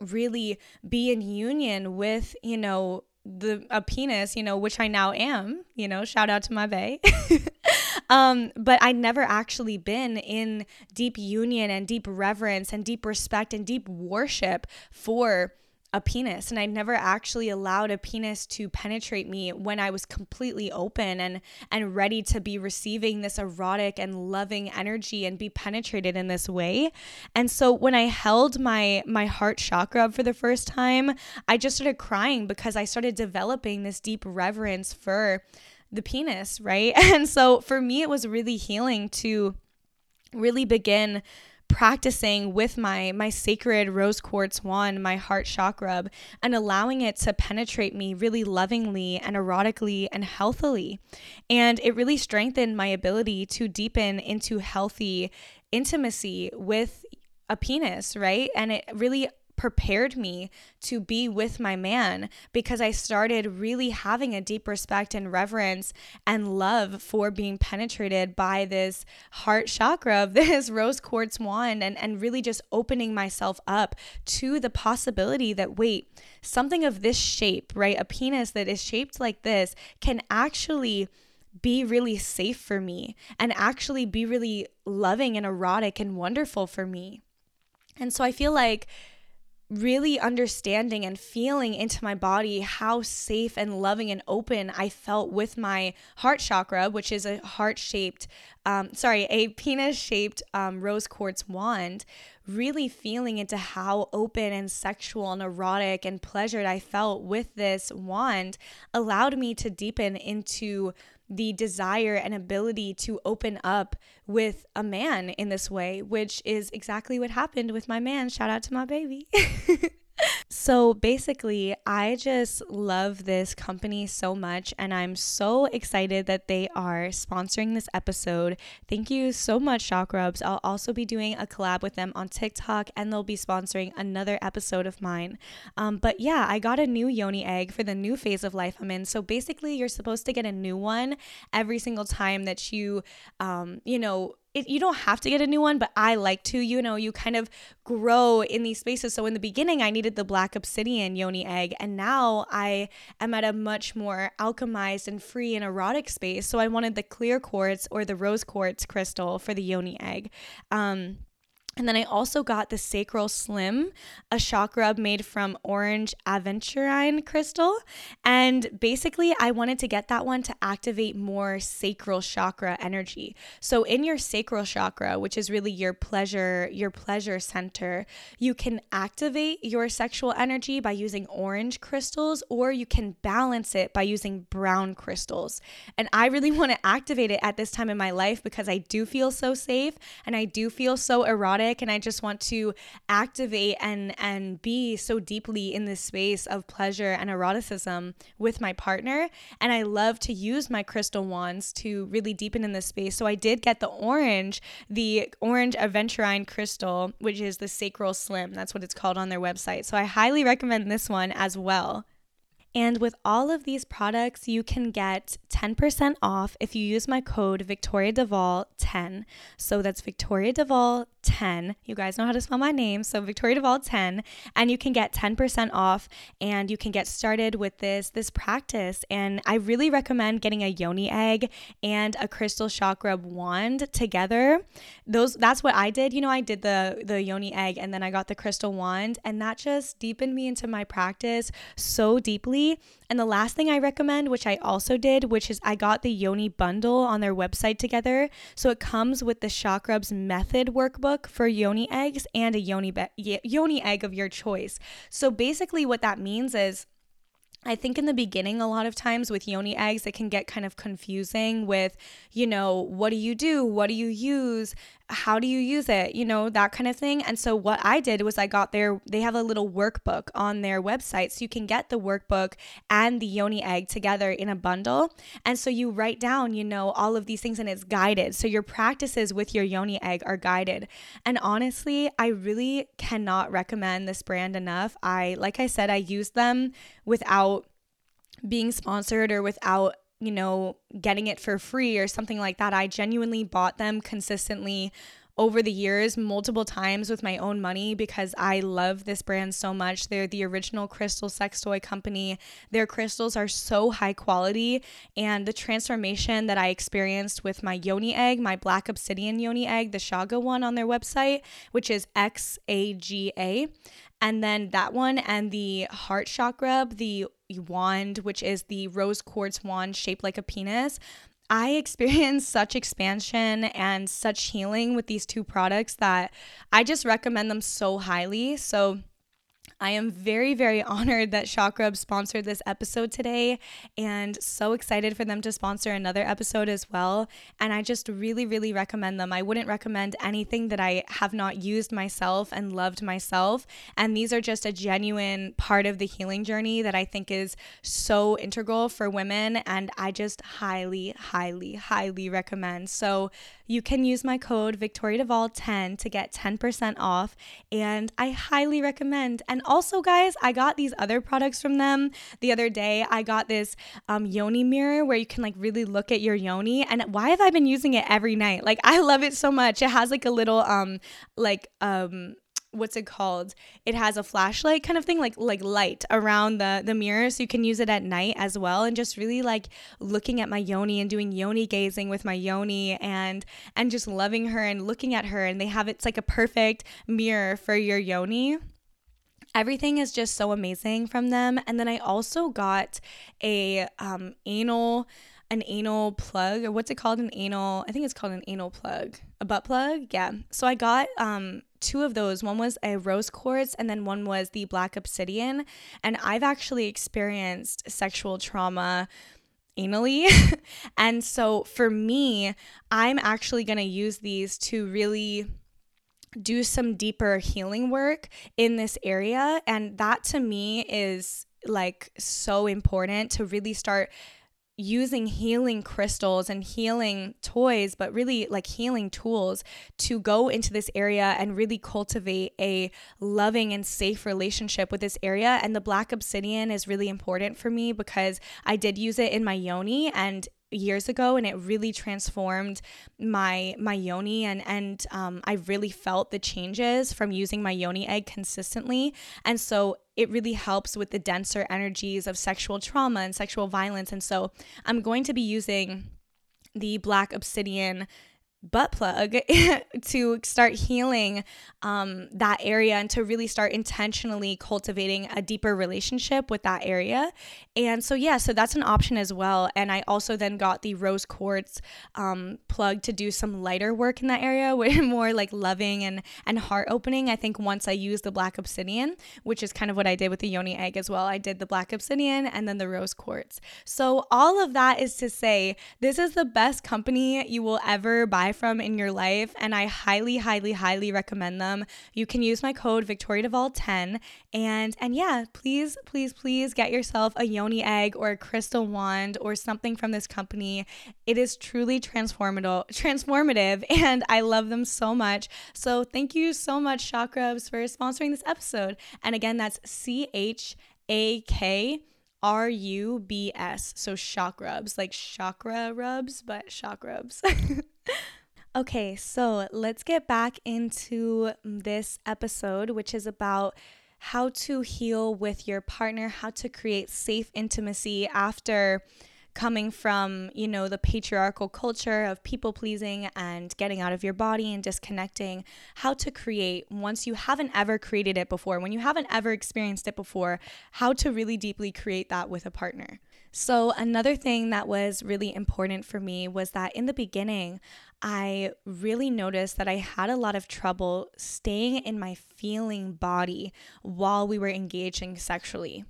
really be in union with, you know, the a penis, you know, which I now am, you know, shout out to my bae. um, but I'd never actually been in deep union and deep reverence and deep respect and deep worship for a penis and I'd never actually allowed a penis to penetrate me when I was completely open and and ready to be receiving this erotic and loving energy and be penetrated in this way. And so when I held my my heart chakra for the first time, I just started crying because I started developing this deep reverence for the penis, right? And so for me it was really healing to really begin practicing with my my sacred rose quartz wand, my heart chakra, and allowing it to penetrate me really lovingly and erotically and healthily. And it really strengthened my ability to deepen into healthy intimacy with a penis, right? And it really prepared me to be with my man because I started really having a deep respect and reverence and love for being penetrated by this heart chakra of this rose quartz wand and, and really just opening myself up to the possibility that, wait, something of this shape, right? A penis that is shaped like this can actually be really safe for me and actually be really loving and erotic and wonderful for me. And so I feel like really understanding and feeling into my body how safe and loving and open I felt with my heart chakra, which is a heart shaped, um, sorry, a penis shaped um, rose quartz wand. Really feeling into how open and sexual and erotic and pleasured I felt with this wand allowed me to deepen into the desire and ability to open up with a man in this way, which is exactly what happened with my man. Shout out to my baby. so basically, I just love this company so much, and I'm so excited that they are sponsoring this episode. Thank you so much, Chakrubs. I'll also be doing a collab with them on TikTok, and they'll be sponsoring another episode of mine. Um, but yeah, I got a new yoni egg for the new phase of life I'm in. So basically, you're supposed to get a new one every single time that you, um, you know, it, you don't have to get a new one, but I like to. You know, you kind of grow in these spaces. So in the beginning, I needed the black obsidian yoni egg, and now I am at a much more alchemized and free and erotic space. So I wanted the clear quartz or the rose quartz crystal for the yoni egg. Um, and then I also got the Sacral Slim, a rub made from orange aventurine crystal. And basically, I wanted to get that one to activate more sacral chakra energy. So in your sacral chakra, which is really your pleasure, your pleasure center, you can activate your sexual energy by using orange crystals or you can balance it by using brown crystals. And I really want to activate it at this time in my life because I do feel so safe and I do feel so erotic and I just want to activate and and be so deeply in this space of pleasure and eroticism with my partner and I love to use my crystal wands to really deepen in this space. So I did get the orange, the orange aventurine crystal, which is the sacral slim. That's what it's called on their website. So I highly recommend this one as well. And with all of these products, you can get 10% off if you use my code Victoria Duvall 10. So that's Victoria Duvall 10. You guys know how to spell my name. So Victoria Duvall 10 and you can get 10% off and you can get started with this this practice and I really recommend getting a yoni egg and a crystal chakra wand together. Those that's what I did. You know, I did the the yoni egg and then I got the crystal wand and that just deepened me into my practice so deeply and the last thing I recommend, which I also did, which is I got the Yoni bundle on their website together. So it comes with the Chakrubs method workbook for Yoni eggs and a Yoni, be- Yoni egg of your choice. So basically, what that means is I think in the beginning, a lot of times with yoni eggs, it can get kind of confusing with, you know, what do you do? What do you use? How do you use it? You know, that kind of thing. And so what I did was I got their, they have a little workbook on their website. So you can get the workbook and the yoni egg together in a bundle. And so you write down, you know, all of these things and it's guided. So your practices with your yoni egg are guided. And honestly, I really cannot recommend this brand enough. I, like I said, I used them without being sponsored or without you know getting it for free or something like that i genuinely bought them consistently over the years multiple times with my own money because I love this brand so much. They're the original crystal sex toy company. Their crystals are so high quality, and the transformation that I experienced with my yoni egg, my black obsidian yoni egg, the Xaga one on their website, which is X A G A. And then that one and the heart chakra, the wand, which is the rose quartz wand shaped like a penis. I experienced such expansion and such healing with these two products that I just recommend them so highly. So, I am very, very honored that Chakrubs sponsored this episode today and so excited for them to sponsor another episode as well. And I just really, really recommend them. I wouldn't recommend anything that I have not used myself and loved myself. And these are just a genuine part of the healing journey that I think is so integral for women. And I just highly, highly, highly recommend. So you can use my code Victoria Duvall 10 to get 10% off. And I highly recommend. And also, guys, I got these other products from them the other day. I got this um, yoni mirror where you can like really look at your yoni. And why have I been using it every night? Like, I love it so much. It has like a little, um, like, um, what's it called it has a flashlight kind of thing like like light around the the mirror so you can use it at night as well and just really like looking at my yoni and doing yoni gazing with my yoni and and just loving her and looking at her and they have it's like a perfect mirror for your yoni everything is just so amazing from them. And then I also got a um, anal an anal plug or what's it called? An anal i think it's called an anal plug a butt plug? Yeah. So i got um two of those. One was a rose quartz and then one was the black obsidian. And i've actually experienced sexual trauma anally. And so for me i'm actually going to use these to really do some deeper healing work in this area. And that to me is like so important to really start using healing crystals and healing toys, but really like healing tools to go into this area and really cultivate a loving and safe relationship with this area. And the black obsidian is really important for me because I did use it in my yoni and years ago and it really transformed my my yoni and and um, I really felt the changes from using my yoni egg consistently. And so it really helps with the denser energies of sexual trauma and sexual violence. And so I'm going to be using the black obsidian butt plug to start healing um, that area and to really start intentionally cultivating a deeper relationship with that area. And so, yeah, so that's an option as well. And I also then got the rose quartz um, plug to do some lighter work in that area, with more like loving and, and heart opening. I think once I used the black obsidian, which is kind of what I did with the yoni egg as well, I did the black obsidian and then the rose quartz. So, all of that is to say, this is the best company you will ever buy buy from in your life, and I highly, highly, highly recommend them. You can use my code Victoria Duvall 10 and and yeah, please, please, please get yourself a yoni egg or a crystal wand or something from this company. It is truly transformative transformative and I love them so much. So thank you so much, Chakrubs, for sponsoring this episode. And again, that's C H A K R U B S. So shock like chakra rubs, but shock. Okay, so let's get back into this episode, which is about how to heal with your partner, how to create safe intimacy after coming from, you know, the patriarchal culture of people pleasing and getting out of your body and disconnecting, how to create once you haven't ever created it before, when you haven't ever experienced it before, how to really deeply create that with a partner. So, another thing that was really important for me was that in the beginning, I really noticed that I had a lot of trouble staying in my feeling body while we were engaging sexually.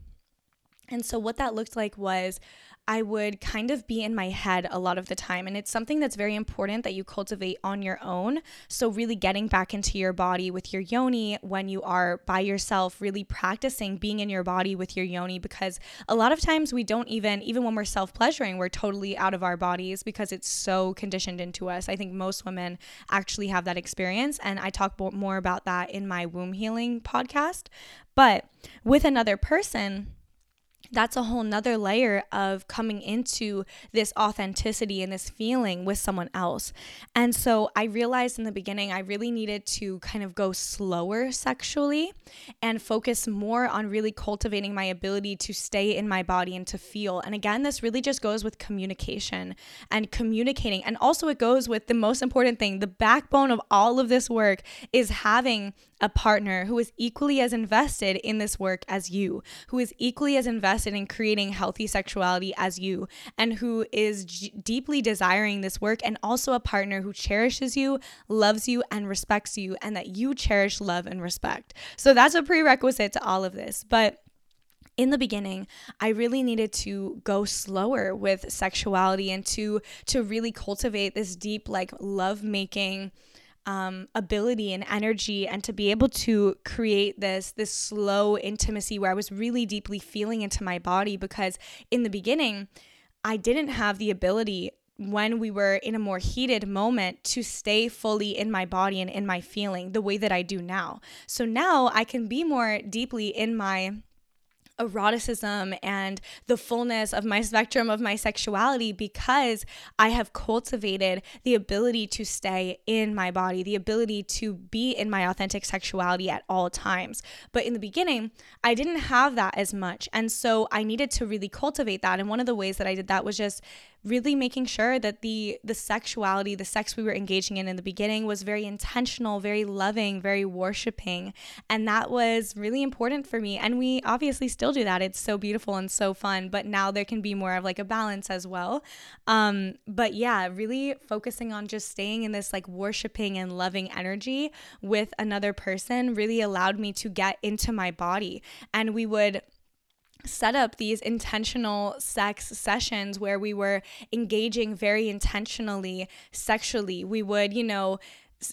And so, what that looked like was I would kind of be in my head a lot of the time. And it's something that's very important that you cultivate on your own. So, really getting back into your body with your yoni when you are by yourself, really practicing being in your body with your yoni because a lot of times we don't even, even when we're self pleasuring, we're totally out of our bodies because it's so conditioned into us. I think most women actually have that experience. And I talk more about that in my womb healing podcast. But with another person, that's a whole nother layer of coming into this authenticity and this feeling with someone else. And so I realized in the beginning, I really needed to kind of go slower sexually and focus more on really cultivating my ability to stay in my body and to feel. And again, this really just goes with communication and communicating. And also, it goes with the most important thing the backbone of all of this work is having a partner who is equally as invested in this work as you, who is equally as invested in creating healthy sexuality as you, and who is g- deeply desiring this work, and also a partner who cherishes you, loves you, and respects you, and that you cherish, love, and respect. So that's a prerequisite to all of this. But in the beginning i really needed to go slower with sexuality and to to really cultivate this deep like love making um, ability and energy and to be able to create this this slow intimacy where I was really deeply feeling into my body because in the beginning I didn't have the ability when we were in a more heated moment to stay fully in my body and in my feeling the way that I do now. So now I can be more deeply in my eroticism and the fullness of my spectrum of my sexuality because I have cultivated the ability to stay in my body, the ability to be in my authentic sexuality at all times. But in the beginning, I didn't have that as much. And so I needed to really cultivate that. And one of the ways that I did that was just really making sure that the the sexuality the sex we were engaging in in the beginning was very intentional very loving very worshiping. And that was really important for me. And we obviously still do that. It's so beautiful and so fun. But now there can be more of like a balance as well. Um but yeah really focusing on just staying in this like worshiping and loving energy with another person really allowed me to get into my body. And we would set up these intentional sex sessions where we were engaging very intentionally sexually. We would, you know,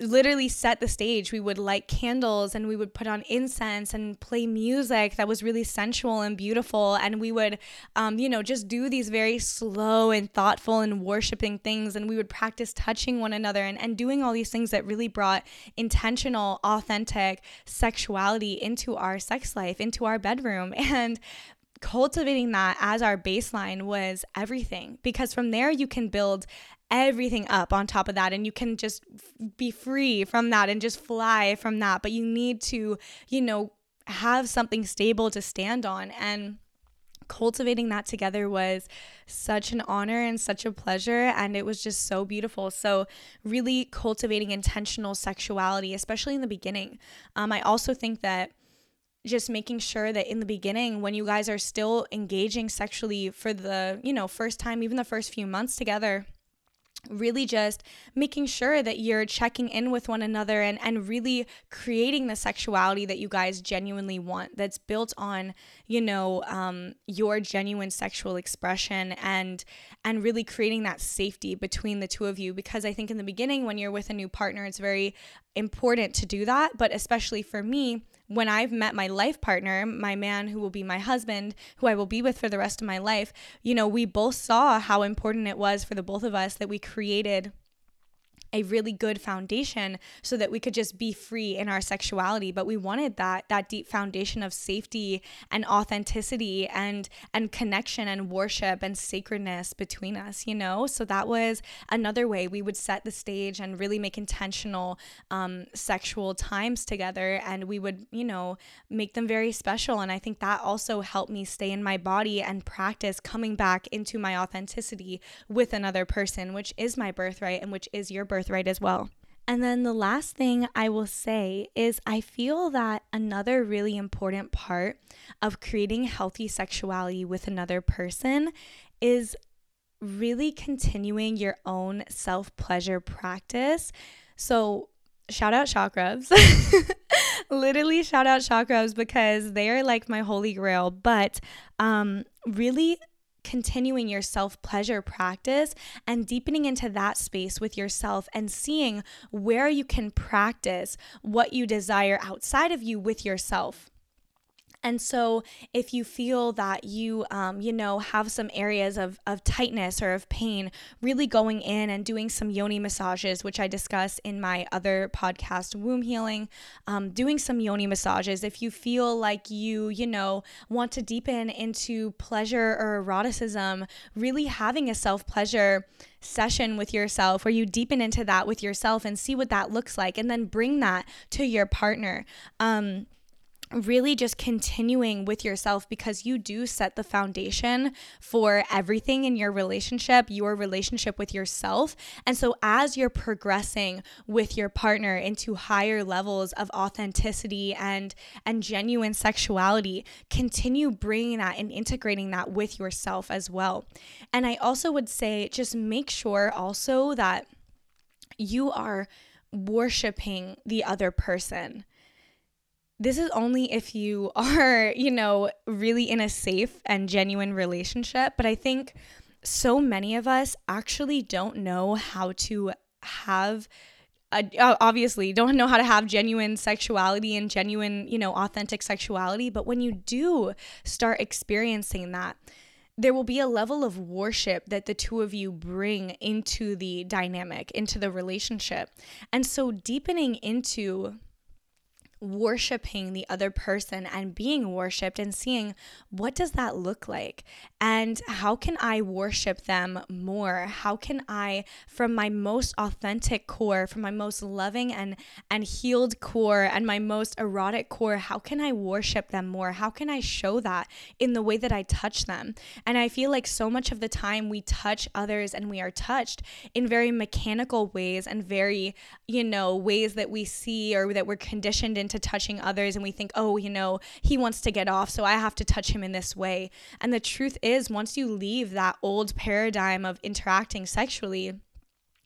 literally set the stage. We would light candles and we would put on incense and play music that was really sensual and beautiful. And we would, um, you know, just do these very slow and thoughtful and worshiping things. And we would practice touching one another and, and doing all these things that really brought intentional, authentic sexuality into our sex life, into our bedroom. And cultivating that as our baseline was everything because from there you can build everything up on top of that and you can just be free from that and just fly from that but you need to you know have something stable to stand on and cultivating that together was such an honor and such a pleasure and it was just so beautiful. So really cultivating intentional sexuality especially in the beginning. Um, i also think that just making sure that in the beginning when you guys are still engaging sexually for the you know first time even the first few months together really just making sure that you're checking in with one another and, and really creating the sexuality that you guys genuinely want that's built on you know um, your genuine sexual expression and and really creating that safety between the two of you. Because i think in the beginning when you're with a new partner it's very important to do that. But especially for me when I've met my life partner, my man who will be my husband, who I will be with for the rest of my life, you know, we both saw how important it was for the both of us that we created a really good foundation so that we could just be free in our sexuality. But we wanted that that deep foundation of safety and authenticity and and connection and worship and sacredness between us you know? So that was another way we would set the stage and really make intentional um, sexual times together. And we would you know make them very special. And i think that also helped me stay in my body and practice coming back into my authenticity with another person which is my birthright and which is your birthright birthright as well. And then the last thing I will say is I feel that another really important part of creating healthy sexuality with another person is really continuing your own self pleasure practice. So, shout out Chakrubs. Literally, shout out Chakrubs because they are like my holy grail. But um, really continuing your self pleasure practice and deepening into that space with yourself and seeing where you can practice what you desire outside of you with yourself. And so, if you feel that you, um, you know, have some areas of, of tightness or of pain, really going in and doing some yoni massages, which I discuss in my other podcast, Womb Healing, um, doing some yoni massages. If you feel like you, you know, want to deepen into pleasure or eroticism, really having a self pleasure session with yourself where you deepen into that with yourself and see what that looks like and then bring that to your partner. Um, really just continuing with yourself because you do set the foundation for everything in your relationship, your relationship with yourself. And so as you're progressing with your partner into higher levels of authenticity and and genuine sexuality, continue bringing that and integrating that with yourself as well. And I also would say just make sure also that you are worshiping the other person this is only if you are, you know, really in a safe and genuine relationship. But I think so many of us actually don't know how to have. obviously don't know how to have genuine sexuality and genuine you know authentic sexuality but when you do start experiencing that there will be a level of worship that the two of you bring into the dynamic into the relationship and so deepening into worshiping the other person and being worshiped and seeing what does that look like? And how can I worship them more? How can I from my most authentic core from my most loving and and healed core and my most erotic core how can I worship them more? How can I show that in the way that I touch them? And I feel like so much of the time we touch others and we are touched in very mechanical ways and very you know ways that we see or that we're conditioned into touching others and we think, oh, you know, he wants to get off, so I have to touch him in this way. And the truth is, once you leave that old paradigm of interacting sexually,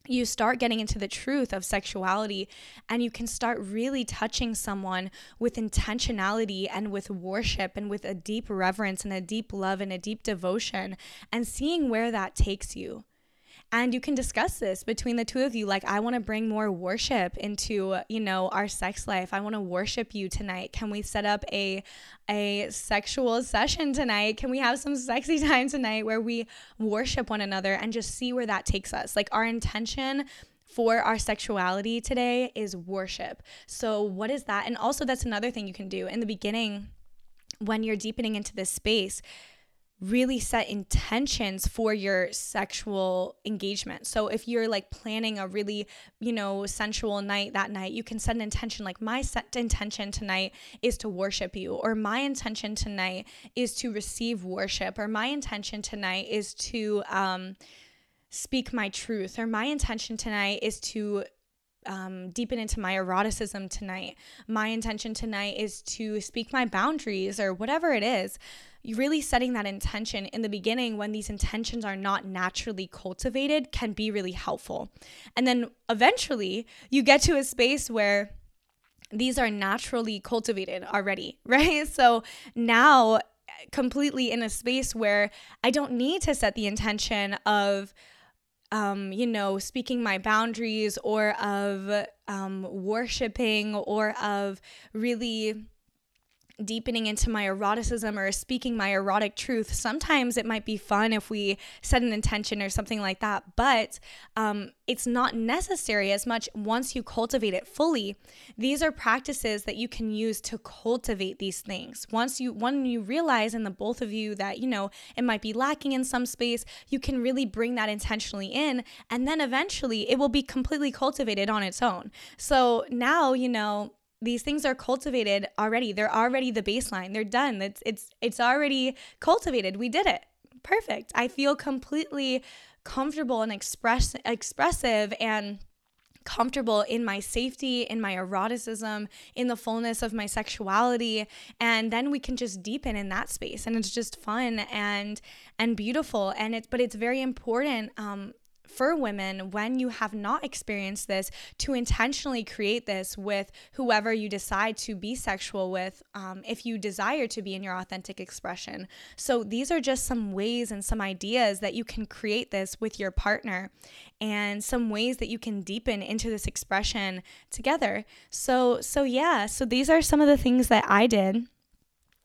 you start getting into the truth of sexuality and you can start really touching someone with intentionality and with worship and with a deep reverence and a deep love and a deep devotion and seeing where that takes you and you can discuss this between the two of you. Like i want to bring more worship into you know our sex life. I want to worship you tonight. Can we set up a a sexual session tonight? Can we have some sexy time tonight where we worship one another and just see where that takes us? Like our intention for our sexuality today is worship. So, what is that? And also, that's another thing you can do. In the beginning when you're deepening into this space really set intentions for your sexual engagement. So if you're like planning a really, you know, sensual night that night, you can set an intention like my set intention tonight is to worship you or my intention tonight is to receive worship or my intention tonight is to um speak my truth or my intention tonight is to um, deepen into my eroticism tonight. My intention tonight is to speak my boundaries or whatever it is really setting that intention in the beginning when these intentions are not naturally cultivated can be really helpful. And then eventually you get to a space where these are naturally cultivated already, right? So now completely in a space where I don't need to set the intention of um, you know, speaking my boundaries or of um, worshiping or of really deepening into my eroticism or speaking my erotic truth. Sometimes it might be fun if we set an intention or something like that, but um, it's not necessary as much once you cultivate it fully. These are practices that you can use to cultivate these things. Once you when you realize in the both of you that you know it might be lacking in some space, you can really bring that intentionally in, and then eventually it will be completely cultivated on its own. So now you know these things are cultivated already. They're already the baseline. They're done. It's it's it's already cultivated. We did it. Perfect. I feel completely comfortable and express expressive and comfortable in my safety, in my eroticism, in the fullness of my sexuality, and then we can just deepen in that space, and it's just fun and and beautiful, and it's but it's very important um, for women when you have not experienced this to intentionally create this with whoever you decide to be sexual with um, if you desire to be in your authentic expression. So these are just some ways and some ideas that you can create this with your partner and some ways that you can deepen into this expression together. So so yeah, so these are some of the things that I did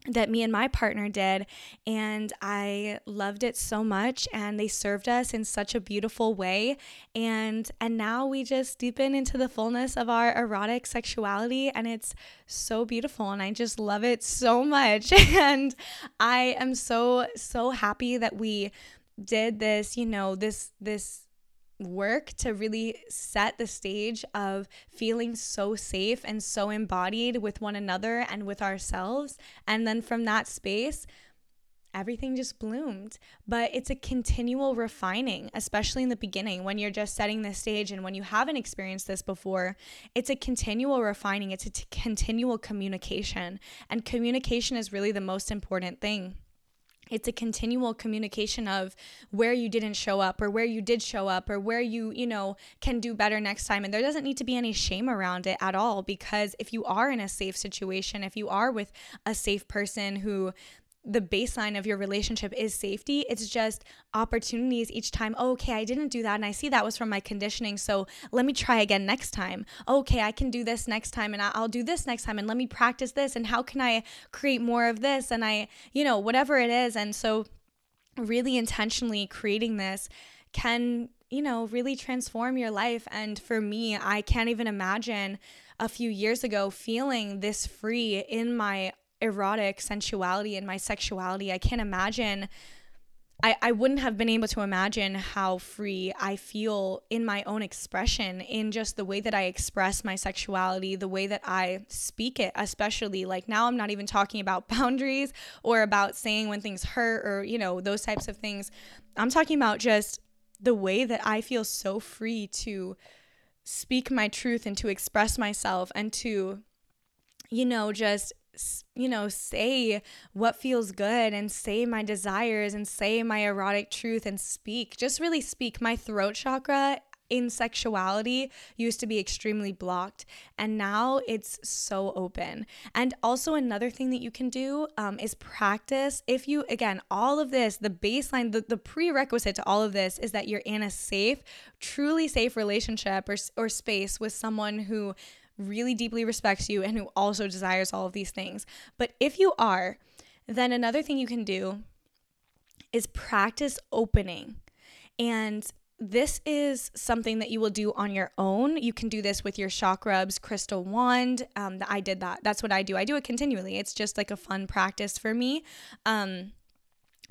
that me and my partner did and I loved it so much and they served us in such a beautiful way. And and now we just deepen into the fullness of our erotic sexuality and it's so beautiful and I just love it so much. And I am so so happy that we did this you know this this work to really set the stage of feeling so safe and so embodied with one another and with ourselves. And then from that space, everything just bloomed. But it's a continual refining, especially in the beginning when you're just setting the stage and when you haven't experienced this before. It's a continual refining, it's a t- continual communication. And communication is really the most important thing it's a continual communication of where you didn't show up or where you did show up or where you you know can do better next time. And there doesn't need to be any shame around it at all because if you are in a safe situation if you are with a safe person who the baseline of your relationship is safety. It's just opportunities each time. Oh, okay, I didn't do that. And I see that was from my conditioning. So let me try again next time. okay, I can do this next time and I'll do this next time. And let me practice this. And how can I create more of this? And I, you know, whatever it is. And so, really intentionally creating this can, you know, really transform your life. And for me, I can't even imagine a few years ago feeling this free in my erotic sensuality and my sexuality. I can't imagine I, I wouldn't have been able to imagine how free I feel in my own expression, in just the way that I express my sexuality, the way that I speak it, especially. Like now, I'm not even talking about boundaries or about saying when things hurt or, you know, those types of things. I'm talking about just the way that I feel so free to speak my truth and to express myself and to, you know, just you know, say what feels good and say my desires and say my erotic truth and speak. Just really speak. My throat chakra in sexuality used to be extremely blocked and now it's so open and also another thing that you can do um, is practice if you again all of this the baseline the, the prerequisite to all of this is that you're in a safe truly safe relationship or, or space with someone who really deeply respects you and who also desires all of these things. But if you are, then another thing you can do is practice opening. And this is something that you will do on your own. You can do this with your chakrubs crystal wand. Um, I did that. That's what I do. I do it continually. It's just like a fun practice for me. Um,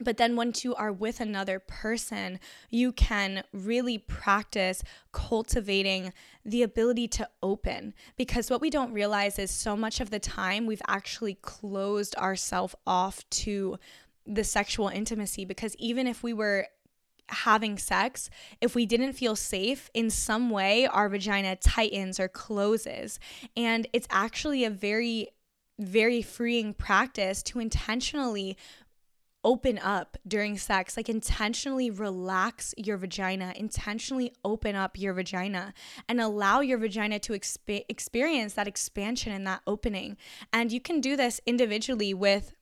but then, once you are with another person, you can really practice cultivating the ability to open. Because what we don't realize is so much of the time we've actually closed ourselves off to the sexual intimacy. Because even if we were having sex, if we didn't feel safe in some way, our vagina tightens or closes. And it's actually a very very freeing practice to intentionally open up during sex, like intentionally relax your vagina, intentionally open up your vagina and allow your vagina to exp- experience that expansion and that opening. And you can do this individually with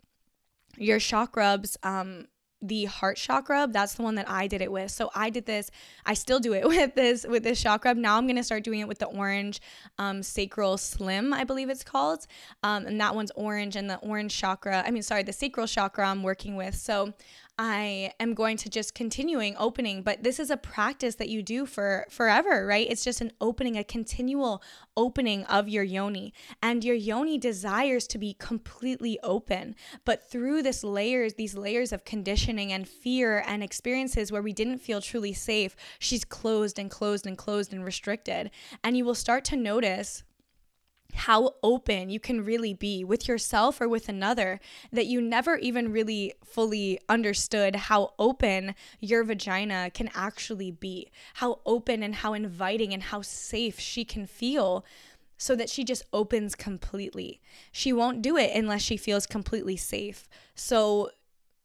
your chakrubs um, the heart chakra that's the one that i did it with. So i did this i still do it with this with this chakra. Now i'm going to start doing it with the orange um, sacral slim i believe it's called. Um, and that one's orange and the orange chakra i mean sorry the sacral chakra i'm working with. So I am going to just continuing opening, but this is a practice that you do for forever, right? It's just an opening, a continual opening of your yoni. And your yoni desires to be completely open. But through this layers, these layers of conditioning and fear and experiences where we didn't feel truly safe, she's closed and closed and closed and restricted. And you will start to notice how open you can really be with yourself or with another that you never even really fully understood how open your vagina can actually be, how open and how inviting and how safe she can feel so that she just opens completely. She won't do it unless she feels completely safe. So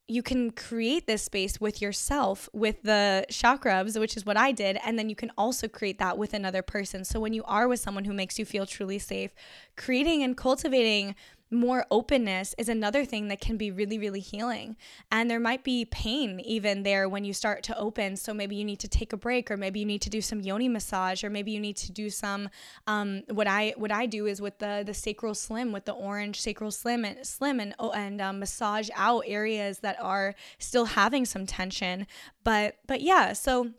you can create this space with yourself with the chakrubs, which is what I did. And then you can also create that with another person. So when you are with someone who makes you feel truly safe, creating and cultivating more openness is another thing that can be really, really healing. And there might be pain even there when you start to open. So maybe you need to take a break, or maybe you need to do some yoni massage, or maybe you need to do some. Um, what I what I do is with the the sacral slim, with the orange sacral slim and slim and oh, and um, massage out areas that are still having some tension. But but yeah, so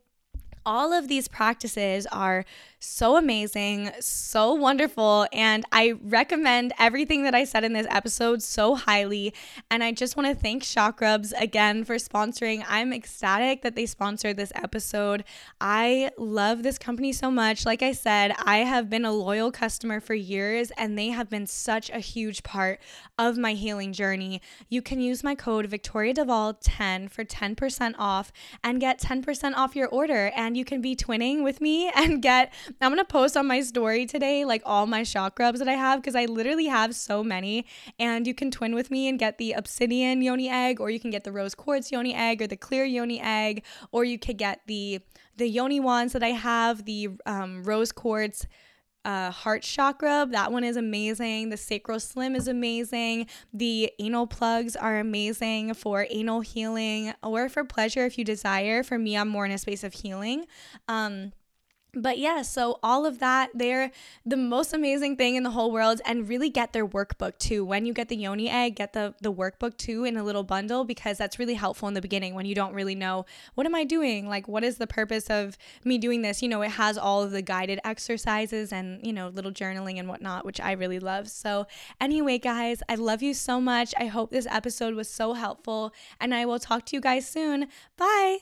all of these practices are so amazing, so wonderful. And I recommend everything that I said in this episode so highly. And I just want to thank Chakrubs again for sponsoring. I'm ecstatic that they sponsored this episode. I love this company so much. Like I said, I have been a loyal customer for years, and they have been such a huge part of my healing journey. You can use my code Victoria Duvall 10 for 10% off and get 10% off your order. And you can be twinning with me and get I'm gonna post on my story today like all my chakrubs that I have because I literally have so many. And you can twin with me and get the obsidian yoni egg, or you can get the rose quartz yoni egg, or the clear yoni egg, or you could get the the yoni wands that I have, the um, rose quartz uh, heart chakra. That one is amazing. The sacral slim is amazing. The anal plugs are amazing for anal healing or for pleasure if you desire. For me, I'm more in a space of healing. Um, but yeah, so all of that, they're the most amazing thing in the whole world and really get their workbook too. When you get the yoni egg, get the, the workbook too in a little bundle because that's really helpful in the beginning when you don't really know what am I doing? Like, what is the purpose of me doing this? You know, it has all of the guided exercises and, you know, little journaling and whatnot, which I really love. So, anyway, guys, I love you so much. I hope this episode was so helpful and I will talk to you guys soon. Bye.